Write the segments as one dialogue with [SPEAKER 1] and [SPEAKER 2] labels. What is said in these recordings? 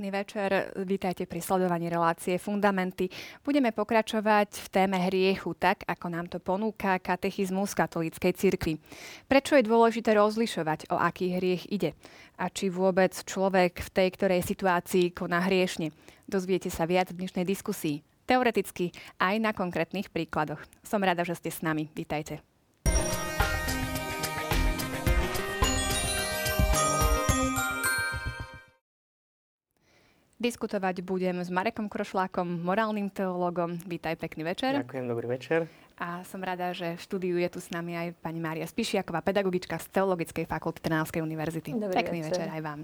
[SPEAKER 1] Pekný večer, vítajte pri sledovaní relácie Fundamenty. Budeme pokračovať v téme hriechu tak, ako nám to ponúka katechizmus katolíckej cirkvi. Prečo je dôležité rozlišovať, o aký hriech ide? A či vôbec človek v tej ktorej situácii koná hriešne? Dozviete sa viac v dnešnej diskusii. Teoreticky aj na konkrétnych príkladoch. Som rada, že ste s nami. Vítajte. Diskutovať budem s Marekom Krošlákom, morálnym teológom. Vítaj, pekný večer.
[SPEAKER 2] Ďakujem, dobrý večer.
[SPEAKER 1] A som rada, že v štúdiu je tu s nami aj pani Mária Spišiaková, pedagogička z Teologickej fakulty Trnavskej univerzity.
[SPEAKER 3] Dobrý
[SPEAKER 1] pekný večer. večer aj vám.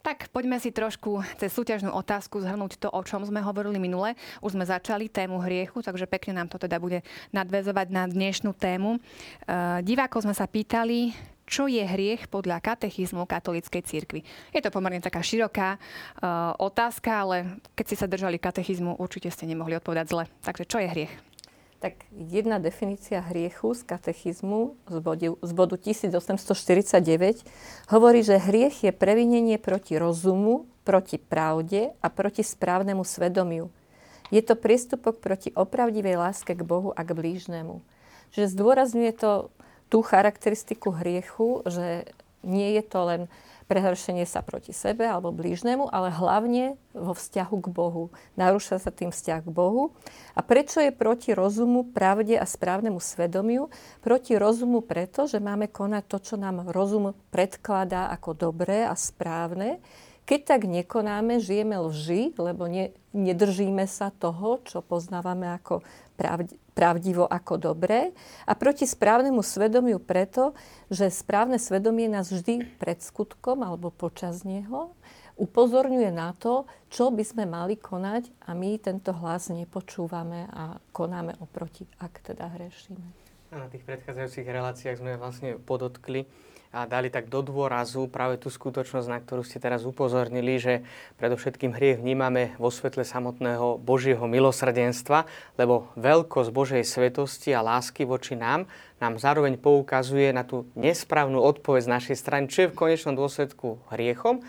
[SPEAKER 1] Tak poďme si trošku cez súťažnú otázku zhrnúť to, o čom sme hovorili minule. Už sme začali tému hriechu, takže pekne nám to teda bude nadvezovať na dnešnú tému. Uh, divákov sme sa pýtali, čo je hriech podľa katechizmu katolíckej cirkvi. Je to pomerne taká široká uh, otázka, ale keď ste sa držali katechizmu, určite ste nemohli odpovedať zle. Takže čo je hriech?
[SPEAKER 3] Tak jedna definícia hriechu z katechizmu z bodu, z bodu 1849 hovorí, že hriech je previnenie proti rozumu, proti pravde a proti správnemu svedomiu. Je to priestupok proti opravdivej láske k Bohu a k blížnemu. Čiže zdôrazňuje to tú charakteristiku hriechu, že nie je to len prehršenie sa proti sebe alebo blížnemu, ale hlavne vo vzťahu k Bohu. Narúša sa tým vzťah k Bohu. A prečo je proti rozumu, pravde a správnemu svedomiu? Proti rozumu preto, že máme konať to, čo nám rozum predkladá ako dobré a správne. Keď tak nekonáme, žijeme lži, lebo ne, nedržíme sa toho, čo poznávame ako pravdivo ako dobré a proti správnemu svedomiu preto, že správne svedomie nás vždy pred skutkom alebo počas neho upozorňuje na to, čo by sme mali konať a my tento hlas nepočúvame a konáme oproti, ak teda hrešíme.
[SPEAKER 2] A na tých predchádzajúcich reláciách sme vlastne podotkli, a dali tak do dôrazu práve tú skutočnosť, na ktorú ste teraz upozornili, že predovšetkým hriech vnímame vo svetle samotného Božieho milosrdenstva, lebo veľkosť Božej svetosti a lásky voči nám nám zároveň poukazuje na tú nesprávnu odpoveď z našej strany, čo je v konečnom dôsledku hriechom.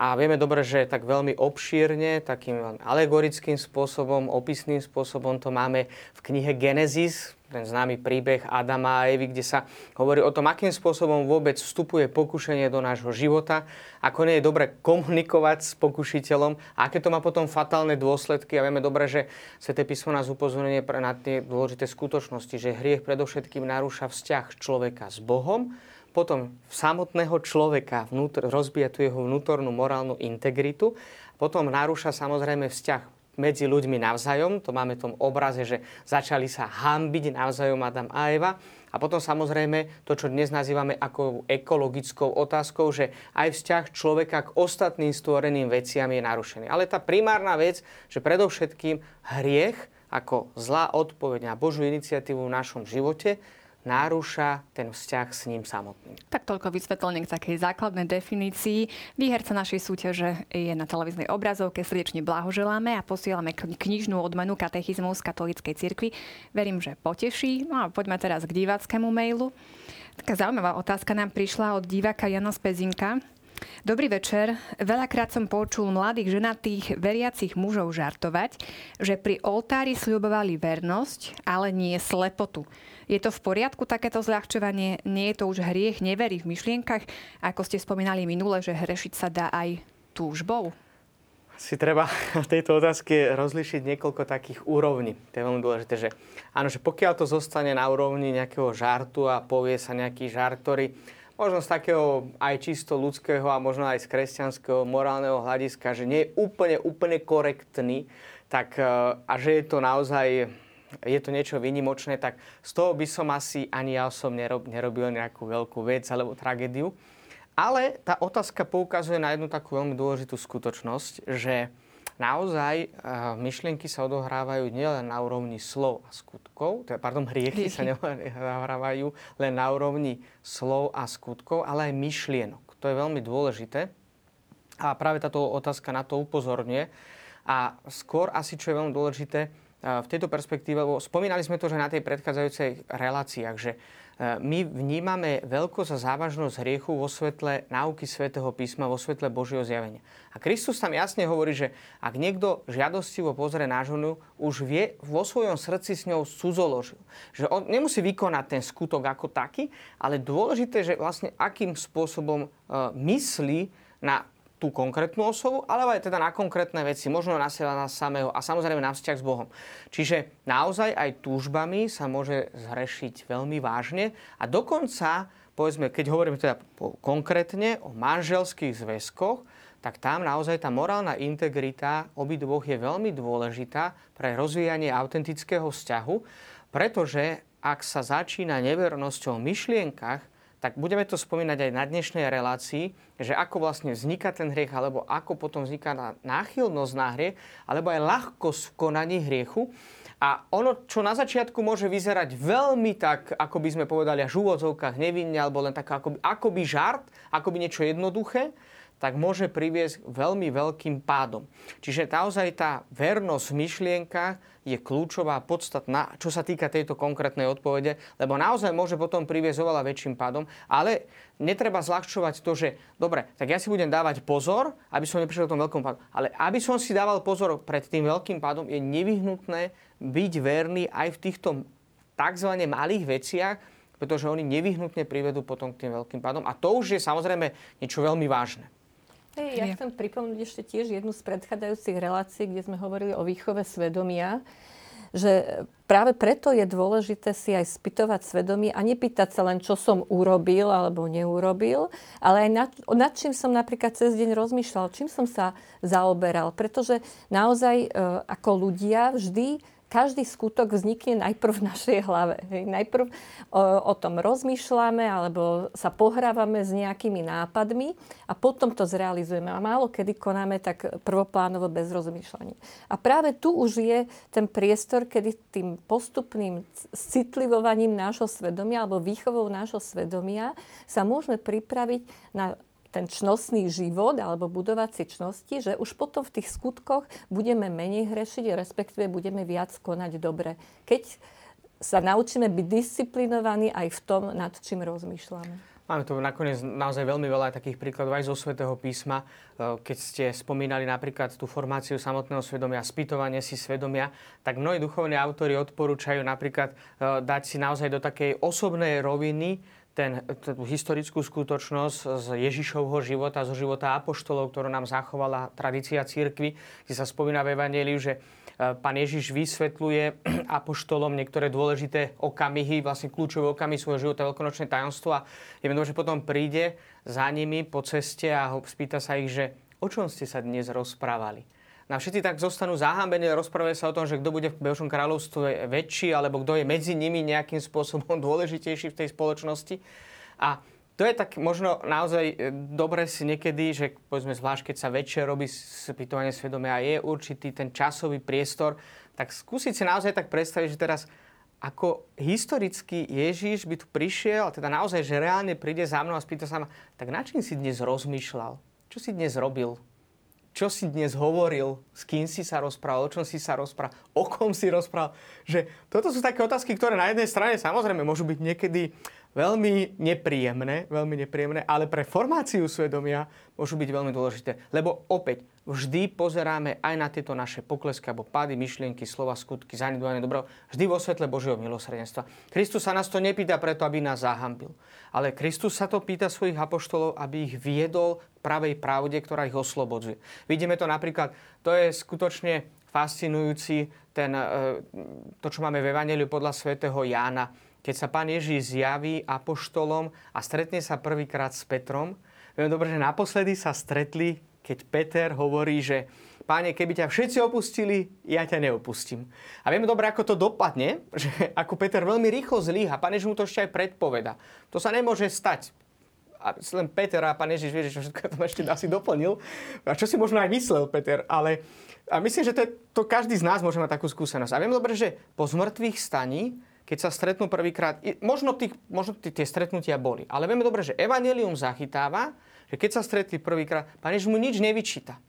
[SPEAKER 2] A vieme dobre, že tak veľmi obšírne, takým alegorickým spôsobom, opisným spôsobom to máme v knihe Genesis, ten známy príbeh Adama a Evy, kde sa hovorí o tom, akým spôsobom vôbec vstupuje pokušenie do nášho života, ako nie je dobre komunikovať s pokušiteľom a aké to má potom fatálne dôsledky. A vieme dobre, že Sveté písmo nás upozorňuje na tie dôležité skutočnosti, že hriech predovšetkým narúša vzťah človeka s Bohom, potom samotného človeka vnútr, rozbíja tu jeho vnútornú morálnu integritu, potom narúša samozrejme vzťah medzi ľuďmi navzájom. To máme v tom obraze, že začali sa hambiť navzájom Adam a Eva. A potom samozrejme to, čo dnes nazývame ako ekologickou otázkou, že aj vzťah človeka k ostatným stvoreným veciam je narušený. Ale tá primárna vec, že predovšetkým hriech ako zlá odpoveď na Božú iniciatívu v našom živote narúša ten vzťah s ním samotným.
[SPEAKER 1] Tak toľko vysvetlenie k takej základnej definícii. Výherca našej súťaže je na televíznej obrazovke. Srdečne blahoželáme a posielame knižnú odmenu katechizmu z katolíckej cirkvi. Verím, že poteší. No a poďme teraz k diváckému mailu. Taká zaujímavá otázka nám prišla od diváka Jana Spezinka. Dobrý večer. Veľakrát som počul mladých ženatých veriacich mužov žartovať, že pri oltári sľubovali vernosť, ale nie slepotu. Je to v poriadku takéto zľahčovanie? Nie je to už hriech, neverí v myšlienkach? Ako ste spomínali minule, že hrešiť sa dá aj túžbou?
[SPEAKER 2] si treba v tejto otázke rozlišiť niekoľko takých úrovní. To je veľmi dôležité, že áno, že pokiaľ to zostane na úrovni nejakého žartu a povie sa nejaký žart, ktorý možno z takého aj čisto ľudského a možno aj z kresťanského morálneho hľadiska, že nie je úplne, úplne korektný, tak eh, a že je to naozaj je to niečo vynimočné, tak z toho by som asi ani ja som nerob, nerobil nejakú veľkú vec alebo tragédiu. Ale tá otázka poukazuje na jednu takú veľmi dôležitú skutočnosť, že naozaj uh, myšlienky sa odohrávajú nielen na úrovni slov a skutkov, teda, pardon, hriechy sa neodohrávajú len na úrovni slov a skutkov, ale aj myšlienok. To je veľmi dôležité. A práve táto otázka na to upozorňuje. A skôr asi, čo je veľmi dôležité, v tejto perspektíve, lebo spomínali sme to, že na tej predchádzajúcej reláciách, že my vnímame veľkosť a závažnosť hriechu vo svetle náuky svätého písma, vo svetle Božieho zjavenia. A Kristus tam jasne hovorí, že ak niekto žiadostivo pozrie na ženu, už vie, vo svojom srdci s ňou cudzoložil. Že on nemusí vykonať ten skutok ako taký, ale dôležité, že vlastne akým spôsobom uh, myslí na tú konkrétnu osobu, ale aj teda na konkrétne veci, možno na seba, na samého a samozrejme na vzťah s Bohom. Čiže naozaj aj túžbami sa môže zhrešiť veľmi vážne a dokonca, povedzme, keď hovoríme teda konkrétne o manželských zväzkoch, tak tam naozaj tá morálna integrita obidvoch je veľmi dôležitá pre rozvíjanie autentického vzťahu, pretože ak sa začína nevernosťou v myšlienkach, tak budeme to spomínať aj na dnešnej relácii, že ako vlastne vzniká ten hriech, alebo ako potom vzniká náchylnosť na hriech, alebo aj ľahkosť v konaní hriechu. A ono, čo na začiatku môže vyzerať veľmi tak, ako by sme povedali až v úvodzovkách nevinne, alebo len tak akoby, akoby žart, akoby niečo jednoduché, tak môže priviesť veľmi veľkým pádom. Čiže naozaj tá vernosť v myšlienkach je kľúčová, podstatná, čo sa týka tejto konkrétnej odpovede, lebo naozaj môže potom priviesť oveľa väčším pádom, ale netreba zľahčovať to, že dobre, tak ja si budem dávať pozor, aby som neprišiel k tomu veľkom pádu. Ale aby som si dával pozor pred tým veľkým pádom, je nevyhnutné byť verný aj v týchto tzv. malých veciach, pretože oni nevyhnutne privedú potom k tým veľkým pádom. A to už je samozrejme niečo veľmi vážne.
[SPEAKER 3] Hej, ja chcem pripomnúť ešte tiež jednu z predchádzajúcich relácií, kde sme hovorili o výchove svedomia, že práve preto je dôležité si aj spytovať svedomie a nepýtať sa len, čo som urobil alebo neurobil, ale aj nad, nad čím som napríklad cez deň rozmýšľal, čím som sa zaoberal. Pretože naozaj e, ako ľudia vždy každý skutok vznikne najprv v našej hlave. Najprv o, o tom rozmýšľame alebo sa pohrávame s nejakými nápadmi a potom to zrealizujeme. A málo kedy konáme tak prvoplánovo bez rozmýšľania. A práve tu už je ten priestor, kedy tým postupným citlivovaním nášho svedomia alebo výchovou nášho svedomia sa môžeme pripraviť na ten čnostný život alebo budovať si čnosti, že už potom v tých skutkoch budeme menej hrešiť, respektíve budeme viac konať dobre. Keď sa naučíme byť disciplinovaní aj v tom, nad čím rozmýšľame.
[SPEAKER 2] Máme tu nakoniec naozaj veľmi veľa takých príkladov aj zo Svetého písma. E, keď ste spomínali napríklad tú formáciu samotného svedomia, spýtovanie si svedomia, tak mnohí duchovní autori odporúčajú napríklad e, dať si naozaj do takej osobnej roviny ten, tú historickú skutočnosť z Ježišovho života, zo života apoštolov, ktorú nám zachovala tradícia církvy, kde sa spomína v Evangeliu, že e, pán Ježiš vysvetľuje apoštolom niektoré dôležité okamihy, vlastne kľúčové okamihy svojho života, veľkonočné tajomstvo a je že potom príde za nimi po ceste a spýta sa ich, že o čom ste sa dnes rozprávali. No a všetci tak zostanú zahambení a rozprávajú sa o tom, že kto bude v Božom kráľovstve väčší, alebo kto je medzi nimi nejakým spôsobom dôležitejší v tej spoločnosti. A to je tak možno naozaj e, dobre si niekedy, že povedzme zvlášť, keď sa väčšie robí spýtovanie svedomia a je určitý ten časový priestor, tak skúsiť si naozaj tak predstaviť, že teraz ako historicky Ježiš by tu prišiel, a teda naozaj, že reálne príde za mnou a spýta sa ma, tak na čím si dnes rozmýšľal? Čo si dnes robil? Čo si dnes hovoril, s kým si sa rozprával, o čom si sa rozprával, o kom si rozprával. Že toto sú také otázky, ktoré na jednej strane samozrejme môžu byť niekedy veľmi nepríjemné, veľmi nepríjemné, ale pre formáciu svedomia môžu byť veľmi dôležité. Lebo opäť, vždy pozeráme aj na tieto naše poklesky alebo pády, myšlienky, slova, skutky, zanedbanie dobro, vždy vo svetle Božieho milosrdenstva. Kristus sa nás to nepýta preto, aby nás zahambil. Ale Kristus sa to pýta svojich apoštolov, aby ich viedol k pravej pravde, ktorá ich oslobodzuje. Vidíme to napríklad, to je skutočne fascinujúci ten, e, to, čo máme v Evangeliu podľa svätého Jána keď sa pán Ježíš zjaví apoštolom a stretne sa prvýkrát s Petrom. Viem dobre, že naposledy sa stretli, keď Peter hovorí, že páne, keby ťa všetci opustili, ja ťa neopustím. A vieme dobre, ako to dopadne, že ako Peter veľmi rýchlo zlíha, pán Ježiš mu to ešte aj predpoveda. To sa nemôže stať. A len Peter a pán Ježiš vie, že všetko to ešte asi doplnil. A čo si možno aj myslel Peter, ale a myslím, že to, je, to každý z nás môže mať takú skúsenosť. A viem dobre, že po zmrtvých staní keď sa stretnú prvýkrát, možno, tých, možno tí, tie stretnutia boli, ale vieme dobre, že Evangelium zachytáva, že keď sa stretli prvýkrát, Pán Ježiš mu nič nevyčíta.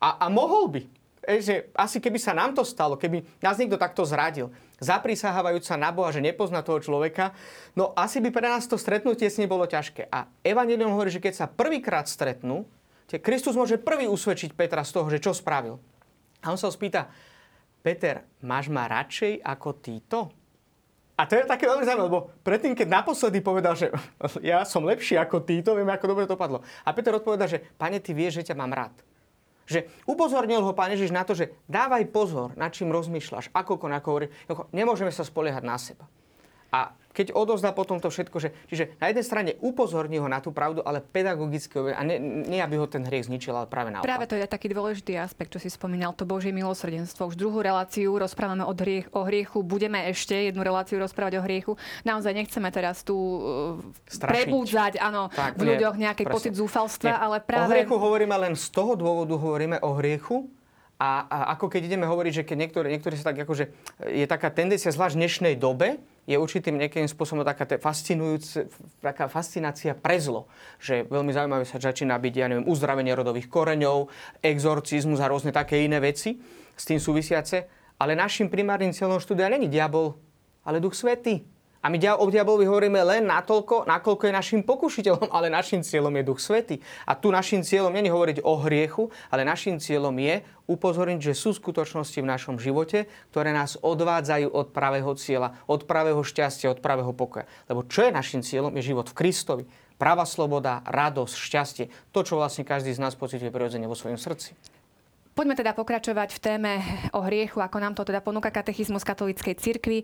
[SPEAKER 2] A, a mohol by. e, asi keby sa nám to stalo, keby nás niekto takto zradil, zaprisahávajúc sa na Boha, že nepozná toho človeka, no asi by pre nás to stretnutie s ním bolo ťažké. A Evangelium hovorí, že keď sa prvýkrát stretnú, Kristus môže prvý usvedčiť Petra z toho, že čo spravil. A on sa ho spýta, Peter, máš ma radšej ako títo? A to je také veľmi zaujímavé, lebo predtým, keď naposledy povedal, že ja som lepší ako títo, viem, ako dobre to padlo. A Peter odpovedal, že pane, ty vieš, že ťa mám rád. Že upozornil ho Pán Ježiš na to, že dávaj pozor, nad čím rozmýšľaš, ako konak hovorí. Nemôžeme sa spoliehať na seba. A keď odozdá potom to všetko, že, čiže na jednej strane upozorní ho na tú pravdu, ale pedagogicky, a nie, nie aby ho ten hriech zničil, ale práve naopak.
[SPEAKER 1] Práve to je taký dôležitý aspekt, čo si spomínal, to Božie milosrdenstvo. Už druhú reláciu rozprávame o, hriech, o hriechu, budeme ešte jednu reláciu rozprávať o hriechu. Naozaj nechceme teraz tu uh, prebúdzať áno, tak, v ľuďoch nejaký pocit zúfalstva, nie. ale práve...
[SPEAKER 2] O hriechu hovoríme len z toho dôvodu, hovoríme o hriechu, a, a ako keď ideme hovoriť, že keď niektorí, niektorí sa tak akože, je taká tendencia zvlášť v dnešnej dobe, je určitým nejakým spôsobom taká taká fascinácia pre zlo. Že veľmi zaujímavé sa začína byť, ja neviem, uzdravenie rodových koreňov, exorcizmus a rôzne také iné veci s tým súvisiace. Ale našim primárnym cieľom štúdia není diabol, ale duch svetý. A my o diabolovi hovoríme len natoľko, nakoľko je našim pokušiteľom, ale našim cieľom je Duch Svety. A tu našim cieľom nie je hovoriť o hriechu, ale našim cieľom je upozorniť, že sú skutočnosti v našom živote, ktoré nás odvádzajú od pravého cieľa, od pravého šťastia, od pravého pokoja. Lebo čo je našim cieľom, je život v Kristovi. Práva sloboda, radosť, šťastie. To, čo vlastne každý z nás pocituje prirodzene vo svojom srdci.
[SPEAKER 1] Poďme teda pokračovať v téme o hriechu, ako nám to teda ponúka katechizmus katolíckej cirkvi.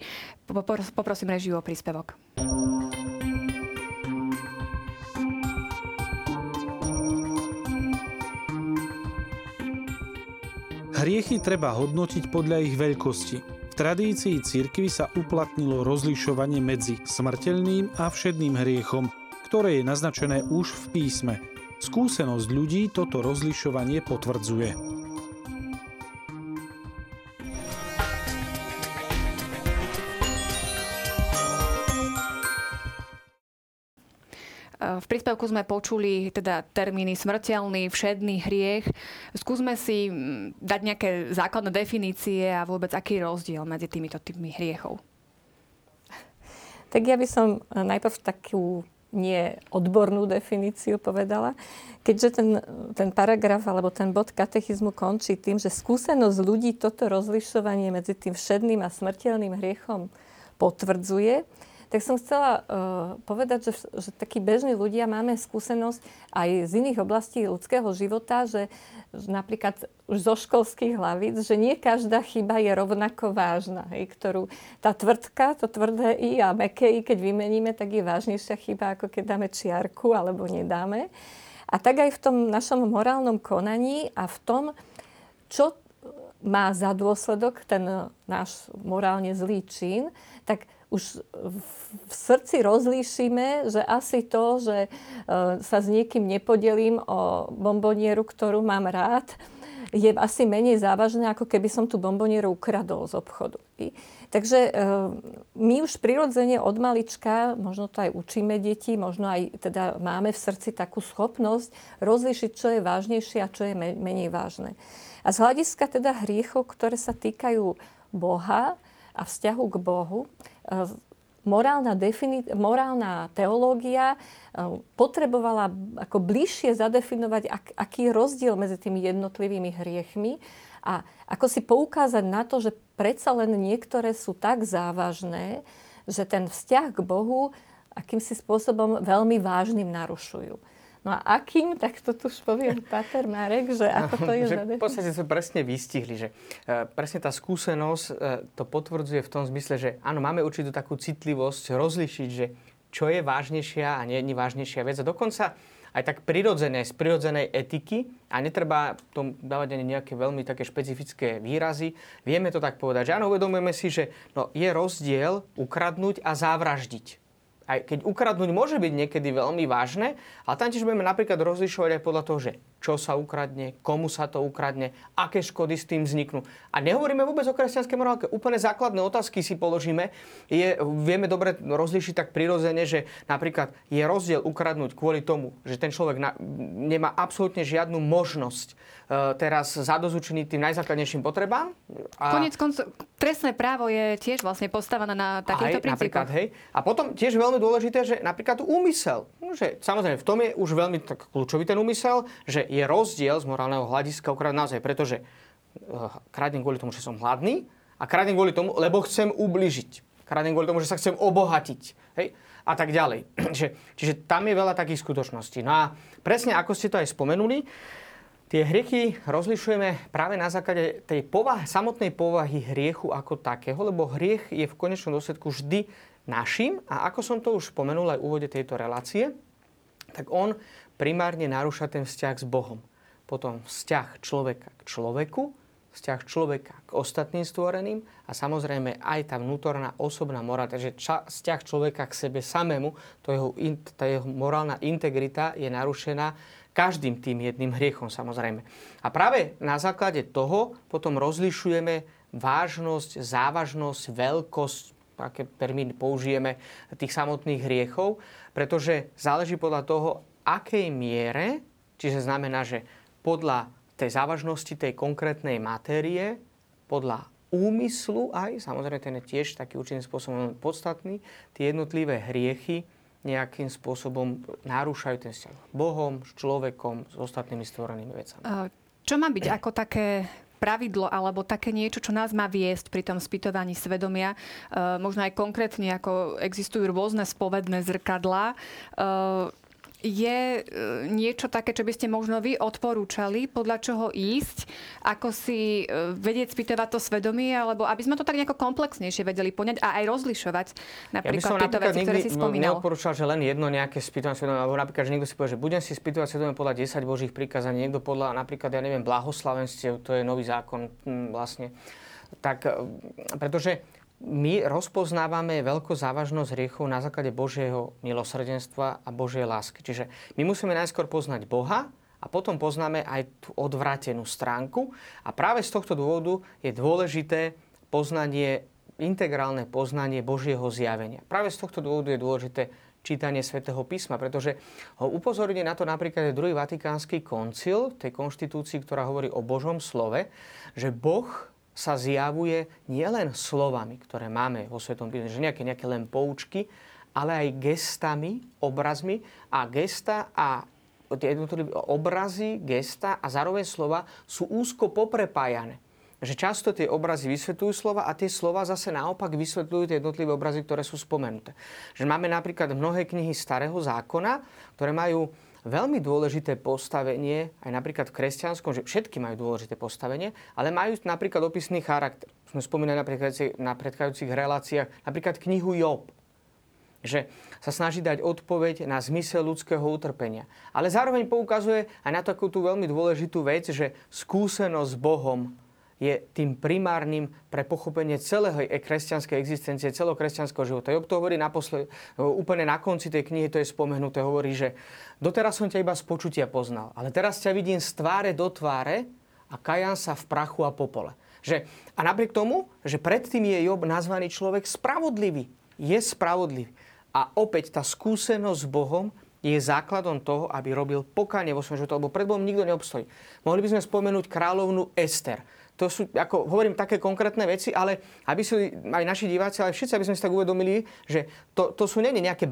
[SPEAKER 1] Poprosím režiu o príspevok.
[SPEAKER 4] Hriechy treba hodnotiť podľa ich veľkosti. V tradícii cirkvi sa uplatnilo rozlišovanie medzi smrteľným a všedným hriechom, ktoré je naznačené už v písme. Skúsenosť ľudí toto rozlišovanie potvrdzuje.
[SPEAKER 1] V príspevku sme počuli teda termíny smrteľný, všedný hriech. Skúsme si mm, dať nejaké základné definície a vôbec aký rozdiel medzi týmito typmi hriechov.
[SPEAKER 3] Tak ja by som najprv takú nie odbornú definíciu povedala. Keďže ten, ten paragraf alebo ten bod katechizmu končí tým, že skúsenosť ľudí toto rozlišovanie medzi tým všedným a smrteľným hriechom potvrdzuje, tak som chcela uh, povedať, že, že takí bežní ľudia máme skúsenosť aj z iných oblastí ľudského života, že, že napríklad už zo školských hlavíc, že nie každá chyba je rovnako vážna, hej, ktorú tá tvrdka, to tvrdé i a meké i, keď vymeníme, tak je vážnejšia chyba, ako keď dáme čiarku alebo nedáme. A tak aj v tom našom morálnom konaní a v tom, čo má za dôsledok ten náš morálne zlý čin, tak už v srdci rozlíšime, že asi to, že e, sa s niekým nepodelím o bombonieru, ktorú mám rád, je asi menej závažné, ako keby som tú bombonieru ukradol z obchodu. Takže e, my už prirodzene od malička, možno to aj učíme deti, možno aj teda máme v srdci takú schopnosť rozlíšiť, čo je vážnejšie a čo je menej vážne. A z hľadiska teda hriechov, ktoré sa týkajú Boha a vzťahu k Bohu, morálna, defini- morálna teológia e, potrebovala ako bližšie zadefinovať, ak, aký je rozdiel medzi tými jednotlivými hriechmi a ako si poukázať na to, že predsa len niektoré sú tak závažné, že ten vzťah k Bohu akýmsi spôsobom veľmi vážnym narušujú. No a akým, tak to tu už povie Pater Marek, že ako to je
[SPEAKER 2] V podstate sme presne vystihli, že e, presne tá skúsenosť e, to potvrdzuje v tom zmysle, že áno, máme určitú takú citlivosť rozlišiť, že čo je vážnejšia a nie je vážnejšia vec. A dokonca aj tak prirodzené, z prirodzenej etiky a netreba tom dávať ani nejaké veľmi také špecifické výrazy. Vieme to tak povedať, že áno, uvedomujeme si, že no, je rozdiel ukradnúť a zavraždiť. Aj keď ukradnúť môže byť niekedy veľmi vážne, ale tam tiež budeme napríklad rozlišovať aj podľa toho, že čo sa ukradne, komu sa to ukradne, aké škody s tým vzniknú. A nehovoríme vôbec o kresťanskej morálke. Úplne základné otázky si položíme. Je, vieme dobre rozlišiť tak prirodzene, že napríklad je rozdiel ukradnúť kvôli tomu, že ten človek na, nemá absolútne žiadnu možnosť e, teraz zadozučeniť tým najzákladnejším potrebám.
[SPEAKER 1] A... Konec koncov, trestné právo je tiež vlastne postavené na takýchto princípoch.
[SPEAKER 2] Hej. A potom tiež veľmi dôležité, že napríklad úmysel. No, že, samozrejme, v tom je už veľmi tak kľúčový ten úmysel, že je rozdiel z morálneho hľadiska ukradnúť naozaj, pretože uh, kradnem kvôli tomu, že som hladný a kradnem kvôli tomu, lebo chcem ubližiť. Kradnem kvôli tomu, že sa chcem obohatiť. Hej? A tak ďalej. čiže tam je veľa takých skutočností. No a presne ako ste to aj spomenuli, tie hriechy rozlišujeme práve na základe tej povahy, samotnej povahy hriechu ako takého, lebo hriech je v konečnom dôsledku vždy našim a ako som to už spomenul aj v úvode tejto relácie, tak on primárne narúša ten vzťah s Bohom. Potom vzťah človeka k človeku, vzťah človeka k ostatným stvoreným a samozrejme aj tá vnútorná osobná morálna, takže ča, vzťah človeka k sebe samému, to jeho, tá jeho morálna integrita je narušená každým tým jedným hriechom samozrejme. A práve na základe toho potom rozlišujeme vážnosť, závažnosť, veľkosť, aké termíny použijeme, tých samotných hriechov, pretože záleží podľa toho, akej miere, čiže znamená, že podľa tej závažnosti tej konkrétnej matérie, podľa úmyslu aj, samozrejme ten je tiež taký určitým spôsobom podstatný, tie jednotlivé hriechy nejakým spôsobom narúšajú ten vzťah Bohom, s človekom, s ostatnými stvorenými vecami.
[SPEAKER 1] Čo má byť ako také pravidlo alebo také niečo, čo nás má viesť pri tom spytovaní svedomia. možno aj konkrétne, ako existujú rôzne spovedné zrkadlá je e, niečo také, čo by ste možno vy odporúčali, podľa čoho ísť, ako si e, vedieť spýtovať to svedomie, alebo aby sme to tak nejako komplexnejšie vedeli poňať a aj rozlišovať napríklad ja by som tieto napríklad veci, ktoré si spomínal.
[SPEAKER 2] neodporúčal, že len jedno nejaké spýtovanie svedomia, alebo napríklad, že niekto si povie, že budem si spýtovať svedomie podľa 10 Božích prikázaní, niekto podľa napríklad, ja neviem, blahoslavenstiev, to je nový zákon vlastne. Tak, e, pretože my rozpoznávame veľkú závažnosť hriechov na základe Božieho milosrdenstva a Božej lásky. Čiže my musíme najskôr poznať Boha a potom poznáme aj tú odvrátenú stránku. A práve z tohto dôvodu je dôležité poznanie, integrálne poznanie Božieho zjavenia. Práve z tohto dôvodu je dôležité čítanie svätého písma, pretože ho upozorňuje na to napríklad druhý vatikánsky koncil, tej konštitúcii, ktorá hovorí o Božom slove, že Boh sa zjavuje nielen slovami, ktoré máme vo Svetom písme, že nejaké, nejaké len poučky, ale aj gestami, obrazmi a gesta a tie jednotlivé obrazy, gesta a zároveň slova sú úzko poprepájané. Že často tie obrazy vysvetľujú slova a tie slova zase naopak vysvetľujú tie jednotlivé obrazy, ktoré sú spomenuté. Že máme napríklad mnohé knihy Starého zákona, ktoré majú veľmi dôležité postavenie, aj napríklad v kresťanskom, že všetky majú dôležité postavenie, ale majú napríklad opisný charakter. Sme spomínali na predchádzajúcich, na predchádzajúcich reláciách napríklad knihu Job že sa snaží dať odpoveď na zmysel ľudského utrpenia. Ale zároveň poukazuje aj na takú tú veľmi dôležitú vec, že skúsenosť s Bohom je tým primárnym pre pochopenie celého kresťanskej existencie, celého kresťanského života. Job to hovorí naposled, úplne na konci tej knihy, to je spomenuté, hovorí, že doteraz som ťa iba z počutia poznal, ale teraz ťa vidím z tváre do tváre a kajam sa v prachu a popole. Že, a napriek tomu, že predtým je Job nazvaný človek spravodlivý. Je spravodlivý. A opäť tá skúsenosť s Bohom je základom toho, aby robil pokánie vo svojom živote, lebo pred Bohom nikto neobstojí. Mohli by sme spomenúť kráľovnú Ester to sú, ako hovorím, také konkrétne veci, ale aby si aj naši diváci, ale všetci, aby sme si tak uvedomili, že to, to sú nie nejaké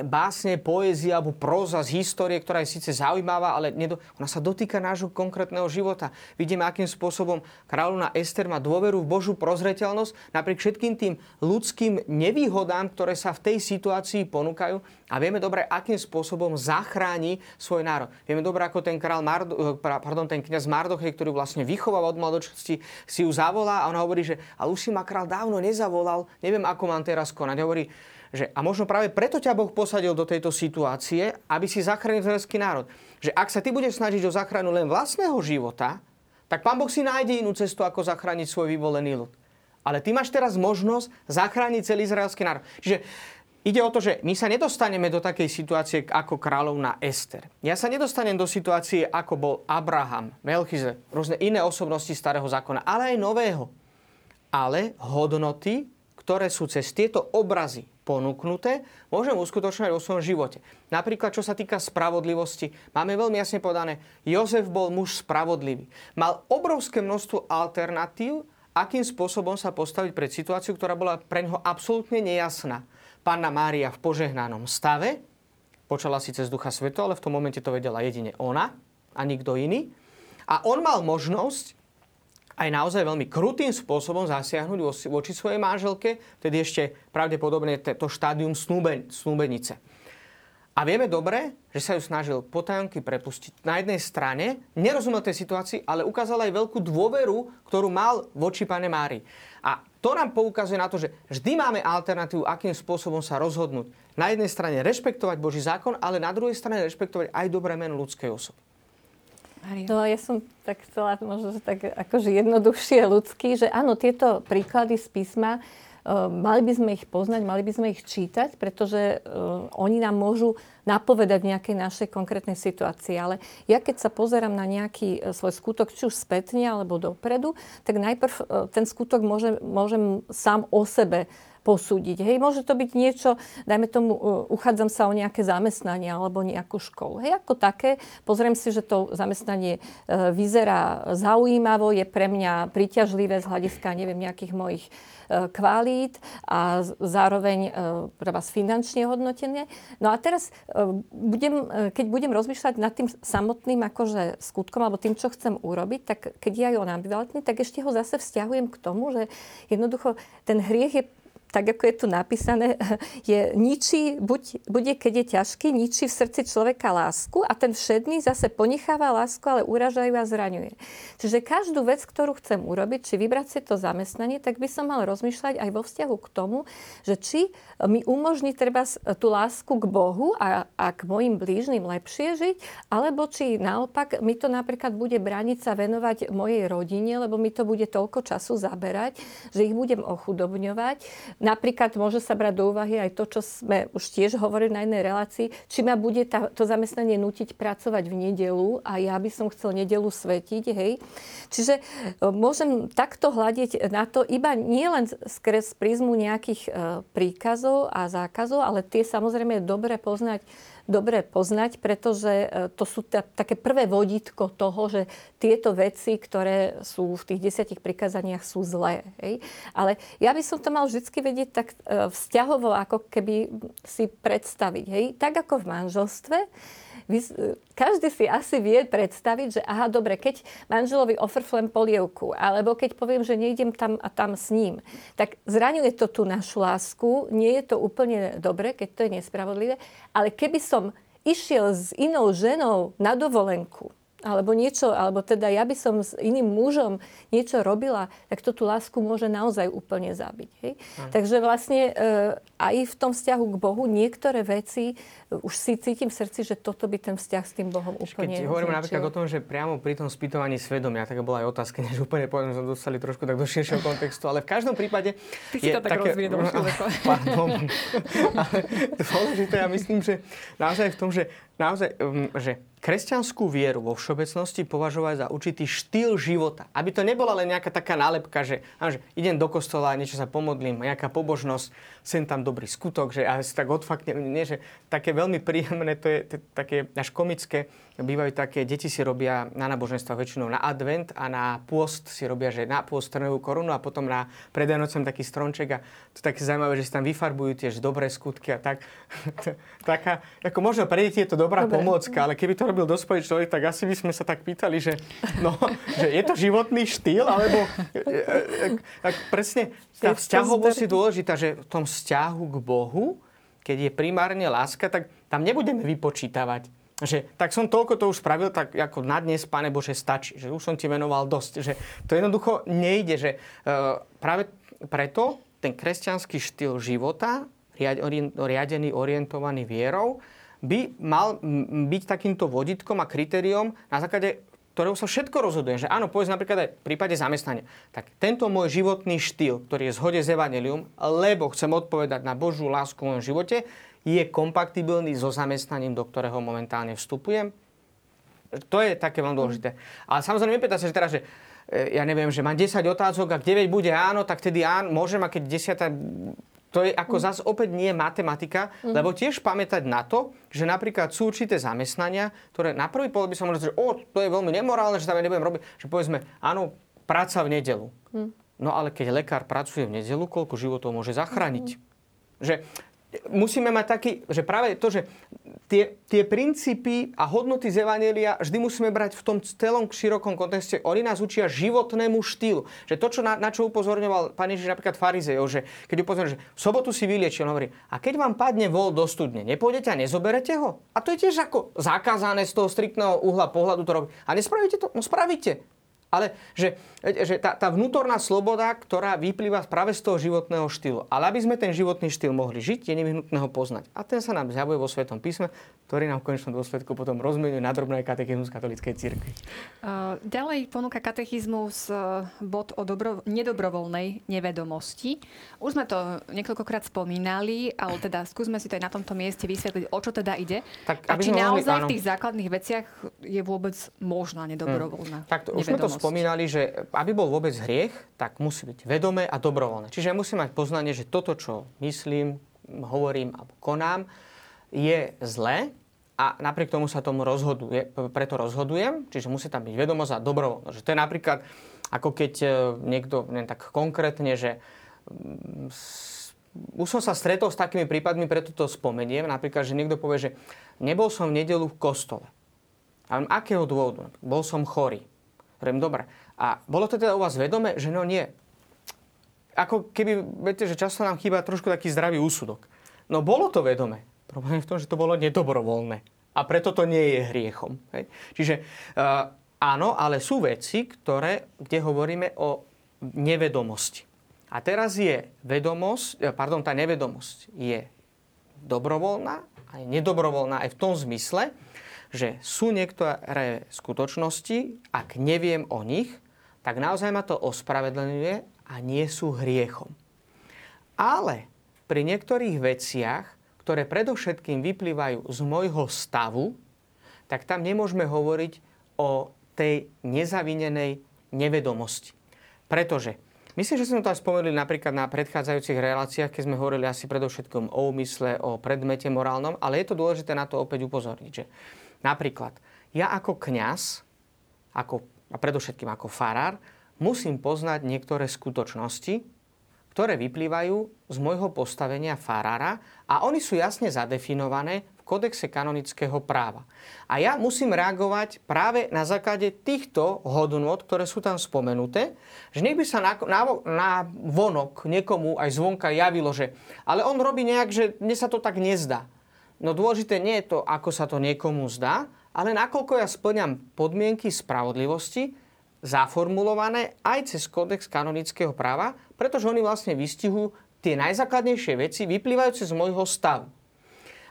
[SPEAKER 2] básne, poézia alebo próza z histórie, ktorá je síce zaujímavá, ale nedo, ona sa dotýka nášho konkrétneho života. Vidíme, akým spôsobom kráľovna Ester má dôveru v Božú prozreteľnosť napriek všetkým tým ľudským nevýhodám, ktoré sa v tej situácii ponúkajú a vieme dobre, akým spôsobom zachráni svoj národ. Vieme dobre, ako ten, král Mardo, pardon, ten kniaz Mardochej, ktorý vlastne vychoval od mladočnosti, si ju zavolá a ona hovorí, že ale už si ma král dávno nezavolal, neviem, ako mám teraz konať. Hovorí, že, a možno práve preto ťa Boh posadil do tejto situácie, aby si zachránil izraelský národ. Že ak sa ty budeš snažiť o záchranu len vlastného života, tak pán Boh si nájde inú cestu, ako zachrániť svoj vyvolený ľud. Ale ty máš teraz možnosť zachrániť celý izraelský národ. Čiže ide o to, že my sa nedostaneme do takej situácie ako kráľovna Ester. Ja sa nedostanem do situácie, ako bol Abraham, Melchize, rôzne iné osobnosti starého zákona, ale aj nového. Ale hodnoty, ktoré sú cez tieto obrazy ponúknuté, môžem uskutočňovať vo svojom živote. Napríklad, čo sa týka spravodlivosti, máme veľmi jasne povedané, Jozef bol muž spravodlivý. Mal obrovské množstvo alternatív, akým spôsobom sa postaviť pred situáciu, ktorá bola pre neho absolútne nejasná. Panna Mária v požehnanom stave, počala si cez Ducha Sveto, ale v tom momente to vedela jedine ona a nikto iný. A on mal možnosť aj naozaj veľmi krutým spôsobom zasiahnuť voči svojej manželke, tedy ešte pravdepodobne to štádium snúben, snúbenice. A vieme dobre, že sa ju snažil potajomky prepustiť. Na jednej strane nerozumel tej situácii, ale ukázal aj veľkú dôveru, ktorú mal voči pane Mári. A to nám poukazuje na to, že vždy máme alternatívu, akým spôsobom sa rozhodnúť. Na jednej strane rešpektovať Boží zákon, ale na druhej strane rešpektovať aj dobré meno ľudskej osoby.
[SPEAKER 3] No ja som tak chcela možno tak akože jednoduchšie ľudský, že áno, tieto príklady z písma mali by sme ich poznať, mali by sme ich čítať, pretože ehm, oni nám môžu napovedať nejakej našej konkrétnej situácii. Ale ja keď sa pozerám na nejaký e, svoj skutok, či už spätne alebo dopredu, tak najprv e, ten skutok môžem, môžem sám o sebe posúdiť. Hej, môže to byť niečo, dajme tomu, uh, uchádzam sa o nejaké zamestnanie alebo nejakú školu. Hej, ako také, pozriem si, že to zamestnanie uh, vyzerá zaujímavo, je pre mňa príťažlivé z hľadiska, neviem, nejakých mojich uh, kvalít a zároveň pre vás finančne hodnotené. No a teraz, budem, keď budem rozmýšľať nad tým samotným akože skutkom alebo tým, čo chcem urobiť, tak keď ja on ambivalentný, tak ešte ho zase vzťahujem k tomu, že jednoducho ten hriech je tak ako je tu napísané, je ničí, buď, bude keď je ťažký, ničí v srdci človeka lásku a ten všedný zase ponecháva lásku, ale uražajú a zraňuje. Čiže každú vec, ktorú chcem urobiť, či vybrať si to zamestnanie, tak by som mal rozmýšľať aj vo vzťahu k tomu, že či mi umožní treba tú lásku k Bohu a, a k mojim blížnym lepšie žiť, alebo či naopak mi to napríklad bude brániť sa venovať mojej rodine, lebo mi to bude toľko času zaberať, že ich budem ochudobňovať Napríklad môže sa brať do úvahy aj to, čo sme už tiež hovorili na jednej relácii, či ma bude tá, to zamestnanie nutiť pracovať v nedelu a ja by som chcel nedelu svetiť, hej. Čiže e, môžem takto hľadiť na to iba nie len skres prízmu nejakých e, príkazov a zákazov, ale tie samozrejme je dobre poznať dobre poznať, pretože e, to sú t- také prvé vodítko toho, že tieto veci, ktoré sú v tých desiatich prikázaniach, sú zlé. Hej? Ale ja by som to mal vždy vedieť tak e, vzťahovo, ako keby si predstaviť. Hej? Tak ako v manželstve, každý si asi vie predstaviť, že aha, dobre, keď manželovi ofrflem polievku, alebo keď poviem, že nejdem tam a tam s ním, tak zraňuje to tú našu lásku, nie je to úplne dobre, keď to je nespravodlivé, ale keby som išiel s inou ženou na dovolenku, alebo niečo, alebo teda ja by som s iným mužom niečo robila, tak to tú lásku môže naozaj úplne zabiť. Hej? Takže vlastne e, aj v tom vzťahu k Bohu niektoré veci e, už si cítim v srdci, že toto by ten vzťah s tým Bohom úplne
[SPEAKER 2] Keď hovoríme napríklad o tom, že priamo pri tom spýtovaní svedomia, tak bola aj otázka, než úplne poviem, že sme dostali trošku tak do širšieho kontextu, ale v každom prípade...
[SPEAKER 1] Ty je si to tak také... rozviedol
[SPEAKER 2] Pardon. ale dôležité, ja myslím, že naozaj v tom, že naozaj, um, že kresťanskú vieru vo všeobecnosti považovať za určitý štýl života. Aby to nebola len nejaká taká nálepka, že, že idem do kostola, niečo sa pomodlím, nejaká pobožnosť, sem tam dobrý skutok, že ja si tak odfaknem, nie, že také veľmi príjemné, to je, to je také až komické, bývajú také, deti si robia na náboženstva väčšinou na advent a na pôst si robia, že na pôst trnovú korunu a potom na predajnocem taký stronček a to je také zaujímavé, že si tam vyfarbujú tiež dobré skutky a tak. Taká, ako možno pre deti je to dobrá Dobre. pomôcka, ale keby to robil dospelý človek, tak asi by sme sa tak pýtali, že, no, že je to životný štýl, alebo tak presne tá vzťahovosť je dôležitá, že v tom vzťahu k Bohu, keď je primárne láska, tak tam nebudeme vypočítavať že tak som toľko to už spravil, tak ako na dnes, Pane Bože, stačí. Že už som ti venoval dosť. Že to jednoducho nejde. Že, uh, práve preto ten kresťanský štýl života, riadený, orientovaný vierou, by mal byť takýmto vodítkom a kritériom, na základe ktorého sa všetko rozhoduje. Že áno, povedz napríklad aj v prípade zamestnania. Tak tento môj životný štýl, ktorý je zhode s Evangelium, lebo chcem odpovedať na Božú lásku v mojom živote, je kompatibilný so zamestnaním, do ktorého momentálne vstupujem. To je také veľmi dôležité. Ale samozrejme, nepýta sa, že teraz, že e, ja neviem, že mám 10 otázok a 9 bude áno, tak tedy áno, môžem, a keď 10 to je ako mm. zase opäť nie matematika, mm. lebo tiež pamätať na to, že napríklad sú určité zamestnania, ktoré na prvý pohľad by som mohol že o, to je veľmi nemorálne, že tam ja nebudem robiť, že povedzme, áno, práca v nedelu. Mm. No ale keď lekár pracuje v nedelu, koľko životov môže zachrániť? Mm. Že musíme mať taký, že práve to, že tie, tie princípy a hodnoty z Evanelia vždy musíme brať v tom celom širokom kontexte. Oni nás učia životnému štýlu. Že to, čo na, na čo upozorňoval pán Ježiš napríklad farizejov, že keď upozorňoval, že v sobotu si vyliečil, hovorí, a keď vám padne vol do studne, nepôjdete a nezoberete ho? A to je tiež ako zakázané z toho striktného uhla pohľadu to robiť. A nespravíte to? No spravíte. Ale že, že tá, tá vnútorná sloboda, ktorá vyplýva práve z toho životného štýlu. Ale aby sme ten životný štýl mohli žiť, je nevyhnutné ho poznať. A ten sa nám zjavuje vo Svetom písme, ktorý nám v konečnom dôsledku potom rozmenuje na drobné katechizmus katolíckej cirkvi.
[SPEAKER 1] Ďalej ponúka katechizmus bod o dobro, nedobrovoľnej nevedomosti. Už sme to niekoľkokrát spomínali, ale teda skúsme si to aj na tomto mieste vysvetliť, o čo teda ide. Tak, a či naozaj mohli, v tých základných veciach je vôbec možná nedobrovoľná hmm.
[SPEAKER 2] Tak to, už sme to spomínali, že aby bol vôbec hriech, tak musí byť vedomé a dobrovoľné. Čiže ja musím mať poznanie, že toto, čo myslím, hovorím a konám, je zlé a napriek tomu sa tomu rozhoduje, preto rozhodujem, čiže musí tam byť vedomosť a dobrovoľnosť. Že to je napríklad, ako keď e, niekto, neviem tak konkrétne, že mm, už som sa stretol s takými prípadmi, preto to spomeniem. Napríklad, že niekto povie, že nebol som v nedelu v kostole. A akého dôvodu? Bol som chorý. Hovorím, dobre. A bolo to teda u vás vedome, že no nie. Ako keby, viete, že často nám chýba trošku taký zdravý úsudok. No bolo to vedome. Problém je v tom, že to bolo nedobrovoľné. A preto to nie je hriechom. Hej? Čiže uh, áno, ale sú veci, ktoré, kde hovoríme o nevedomosti. A teraz je vedomosť, e, pardon, tá nevedomosť je dobrovoľná a je nedobrovoľná aj v tom zmysle, že sú niektoré skutočnosti, ak neviem o nich, tak naozaj ma to ospravedlňuje a nie sú hriechom. Ale pri niektorých veciach, ktoré predovšetkým vyplývajú z môjho stavu, tak tam nemôžeme hovoriť o tej nezavinenej nevedomosti. Pretože Myslím, že sme to aj spomenuli napríklad na predchádzajúcich reláciách, keď sme hovorili asi predovšetkom o úmysle, o predmete morálnom, ale je to dôležité na to opäť upozorniť, že Napríklad, ja ako kňaz, ako, a predovšetkým ako farár, musím poznať niektoré skutočnosti, ktoré vyplývajú z môjho postavenia farára a oni sú jasne zadefinované v kodexe kanonického práva. A ja musím reagovať práve na základe týchto hodnot, ktoré sú tam spomenuté, že nech by sa na, na, na vonok niekomu aj zvonka javilo, že ale on robí nejak, že mne sa to tak nezdá. No dôležité nie je to, ako sa to niekomu zdá, ale nakoľko ja splňam podmienky spravodlivosti, zaformulované aj cez kódex kanonického práva, pretože oni vlastne vystihujú tie najzákladnejšie veci vyplývajúce z môjho stavu.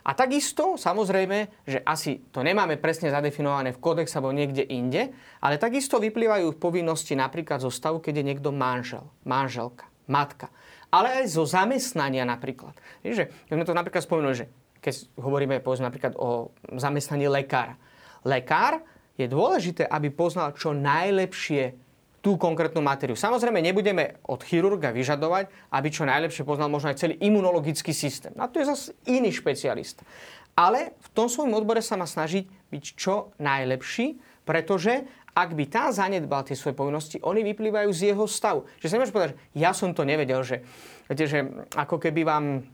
[SPEAKER 2] A takisto, samozrejme, že asi to nemáme presne zadefinované v kódexe alebo niekde inde, ale takisto vyplývajú povinnosti napríklad zo stavu, keď je niekto manžel, manželka, matka. Ale aj zo zamestnania napríklad. Keď sme to napríklad spomenuli, že keď hovoríme povedzme napríklad o zamestnaní lekára. Lekár je dôležité, aby poznal čo najlepšie tú konkrétnu matériu. Samozrejme, nebudeme od chirurga vyžadovať, aby čo najlepšie poznal možno aj celý imunologický systém. Na to je zase iný špecialista. Ale v tom svojom odbore sa má snažiť byť čo najlepší, pretože ak by tá zanedbal tie svoje povinnosti, oni vyplývajú z jeho stavu. Že sa nemôže povedať, že ja som to nevedel, že, viete, že ako keby vám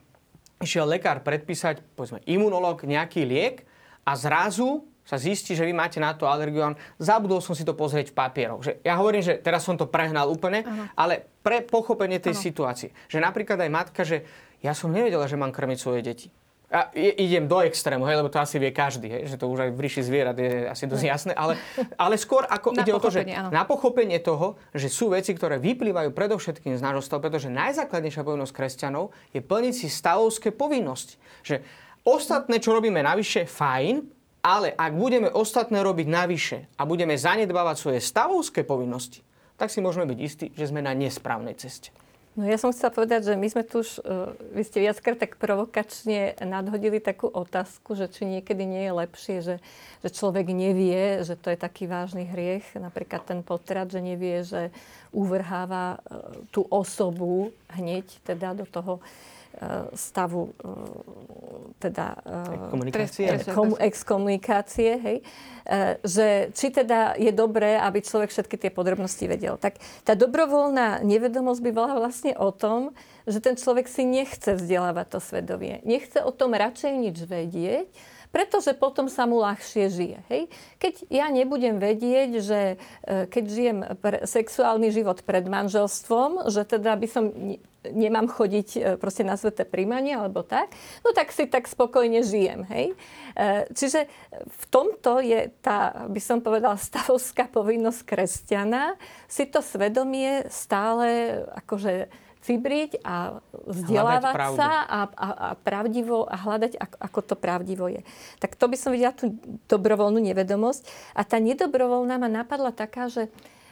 [SPEAKER 2] išiel lekár predpísať, povedzme, imunológ nejaký liek a zrazu sa zistí, že vy máte na to alergiu. Zabudol som si to pozrieť v papieroch. Že ja hovorím, že teraz som to prehnal úplne, uh-huh. ale pre pochopenie tej uh-huh. situácie. Že napríklad aj matka, že ja som nevedela, že mám krmiť svoje deti. A idem do extrému, hej, lebo to asi vie každý, hej, že to už aj v ríši zvierat je asi dosť jasné, ale, ale skôr ako ide o to, že áno. na pochopenie toho, že sú veci, ktoré vyplývajú predovšetkým z nášho stavu, pretože najzákladnejšia povinnosť kresťanov je plniť si stavovské povinnosti. Že ostatné, čo robíme navyše, fajn, Ale ak budeme ostatné robiť navyše a budeme zanedbávať svoje stavovské povinnosti, tak si môžeme byť istí, že sme na nesprávnej ceste.
[SPEAKER 3] No ja som chcela povedať, že my sme tu už, uh, vy ste viackrát tak provokačne nadhodili takú otázku, že či niekedy nie je lepšie, že, že človek nevie, že to je taký vážny hriech, napríklad ten potrat, že nevie, že uvrháva uh, tú osobu hneď teda do toho stavu teda
[SPEAKER 2] komunikácie.
[SPEAKER 3] exkomunikácie, hej, že či teda je dobré, aby človek všetky tie podrobnosti vedel. Tak tá dobrovoľná nevedomosť by bola vlastne o tom, že ten človek si nechce vzdelávať to svedomie. Nechce o tom radšej nič vedieť, pretože potom sa mu ľahšie žije. Hej? Keď ja nebudem vedieť, že keď žijem sexuálny život pred manželstvom, že teda by som nemám chodiť e, proste na sveté príjmanie alebo tak, no tak si tak spokojne žijem. Hej? E, čiže v tomto je tá, by som povedala, stavovská povinnosť kresťana si to svedomie stále akože cibriť a vzdelávať sa a, a, a pravdivo a hľadať, ako, ako to pravdivo je. Tak to by som videla tú dobrovoľnú nevedomosť. A tá nedobrovoľná ma napadla taká, že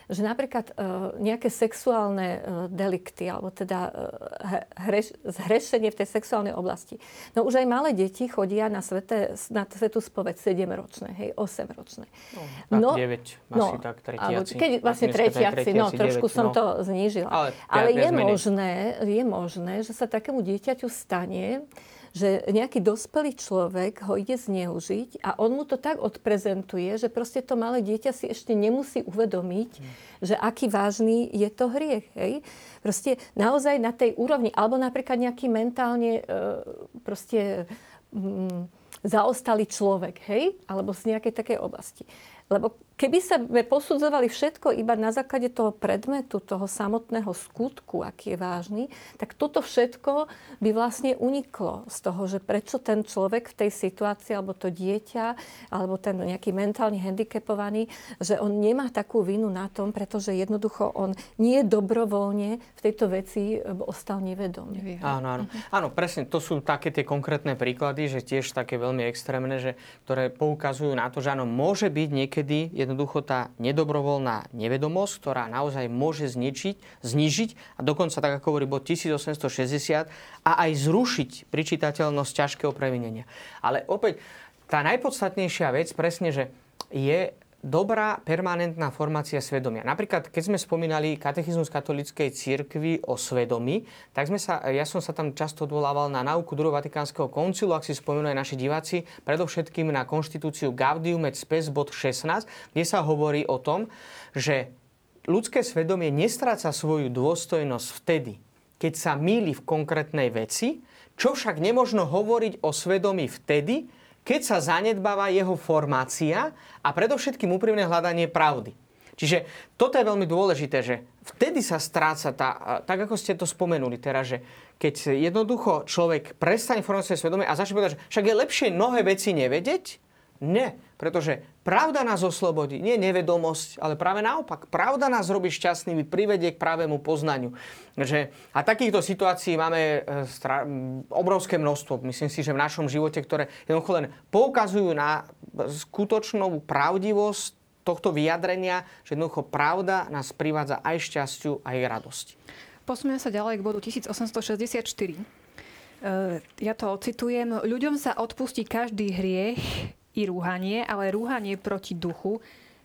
[SPEAKER 3] že napríklad uh, nejaké sexuálne uh, delikty, alebo teda uh, hreš, zhrešenie v tej sexuálnej oblasti. No už aj malé deti chodia na, svete, na svetú spoveď 7-ročné, hej, 8-ročné.
[SPEAKER 2] No, no 9, no, asi tak, tretiaci.
[SPEAKER 3] Keď vlastne tretiaci, no trošku 9, som no. to znížila. Ale, Ale je, možné, je možné, že sa takému dieťaťu stane, že nejaký dospelý človek ho ide zneužiť a on mu to tak odprezentuje, že proste to malé dieťa si ešte nemusí uvedomiť, mm. že aký vážny je to hriech. Hej? Proste naozaj na tej úrovni, alebo napríklad nejaký mentálne e, proste mm, zaostalý človek, hej? alebo z nejakej takej oblasti. Lebo keby sa posudzovali všetko iba na základe toho predmetu, toho samotného skutku, aký je vážny, tak toto všetko by vlastne uniklo z toho, že prečo ten človek v tej situácii, alebo to dieťa, alebo ten nejaký mentálne handicapovaný, že on nemá takú vinu na tom, pretože jednoducho on nie dobrovoľne v tejto veci ostal nevedomý.
[SPEAKER 2] Áno, áno. áno, presne, to sú také tie konkrétne príklady, že tiež také veľmi extrémne, že, ktoré poukazujú na to, že áno, môže byť niekedy niekedy jednoducho tá nedobrovoľná nevedomosť, ktorá naozaj môže zničiť, znižiť a dokonca, tak ako hovorí bod 1860, a aj zrušiť pričítateľnosť ťažkého previnenia. Ale opäť, tá najpodstatnejšia vec presne, že je dobrá permanentná formácia svedomia. Napríklad, keď sme spomínali katechizmus katolíckej cirkvi o svedomí, tak sme sa, ja som sa tam často odvolával na náuku druhého Vatikánskeho koncilu, ak si spomínajú aj naši diváci, predovšetkým na konštitúciu Gaudium et Spes bod 16, kde sa hovorí o tom, že ľudské svedomie nestráca svoju dôstojnosť vtedy, keď sa míli v konkrétnej veci, čo však nemožno hovoriť o svedomí vtedy, keď sa zanedbáva jeho formácia a predovšetkým úprimné hľadanie pravdy. Čiže toto je veľmi dôležité, že vtedy sa stráca tá, tak ako ste to spomenuli teraz, že keď jednoducho človek prestane formovať svoje svedomie a začne povedať, že však je lepšie mnohé veci nevedieť, ne, pretože pravda nás oslobodí, nie nevedomosť, ale práve naopak. Pravda nás robí šťastnými, privedie k pravému poznaniu. Že, a takýchto situácií máme e, stra- obrovské množstvo. Myslím si, že v našom živote, ktoré jednoducho len poukazujú na skutočnú pravdivosť tohto vyjadrenia, že jednoducho pravda nás privádza aj šťastiu, aj radosť.
[SPEAKER 1] Posunieme sa ďalej k bodu 1864. E, ja to ocitujem. Ľuďom sa odpustí každý hriech, i rúhanie, ale rúhanie proti duchu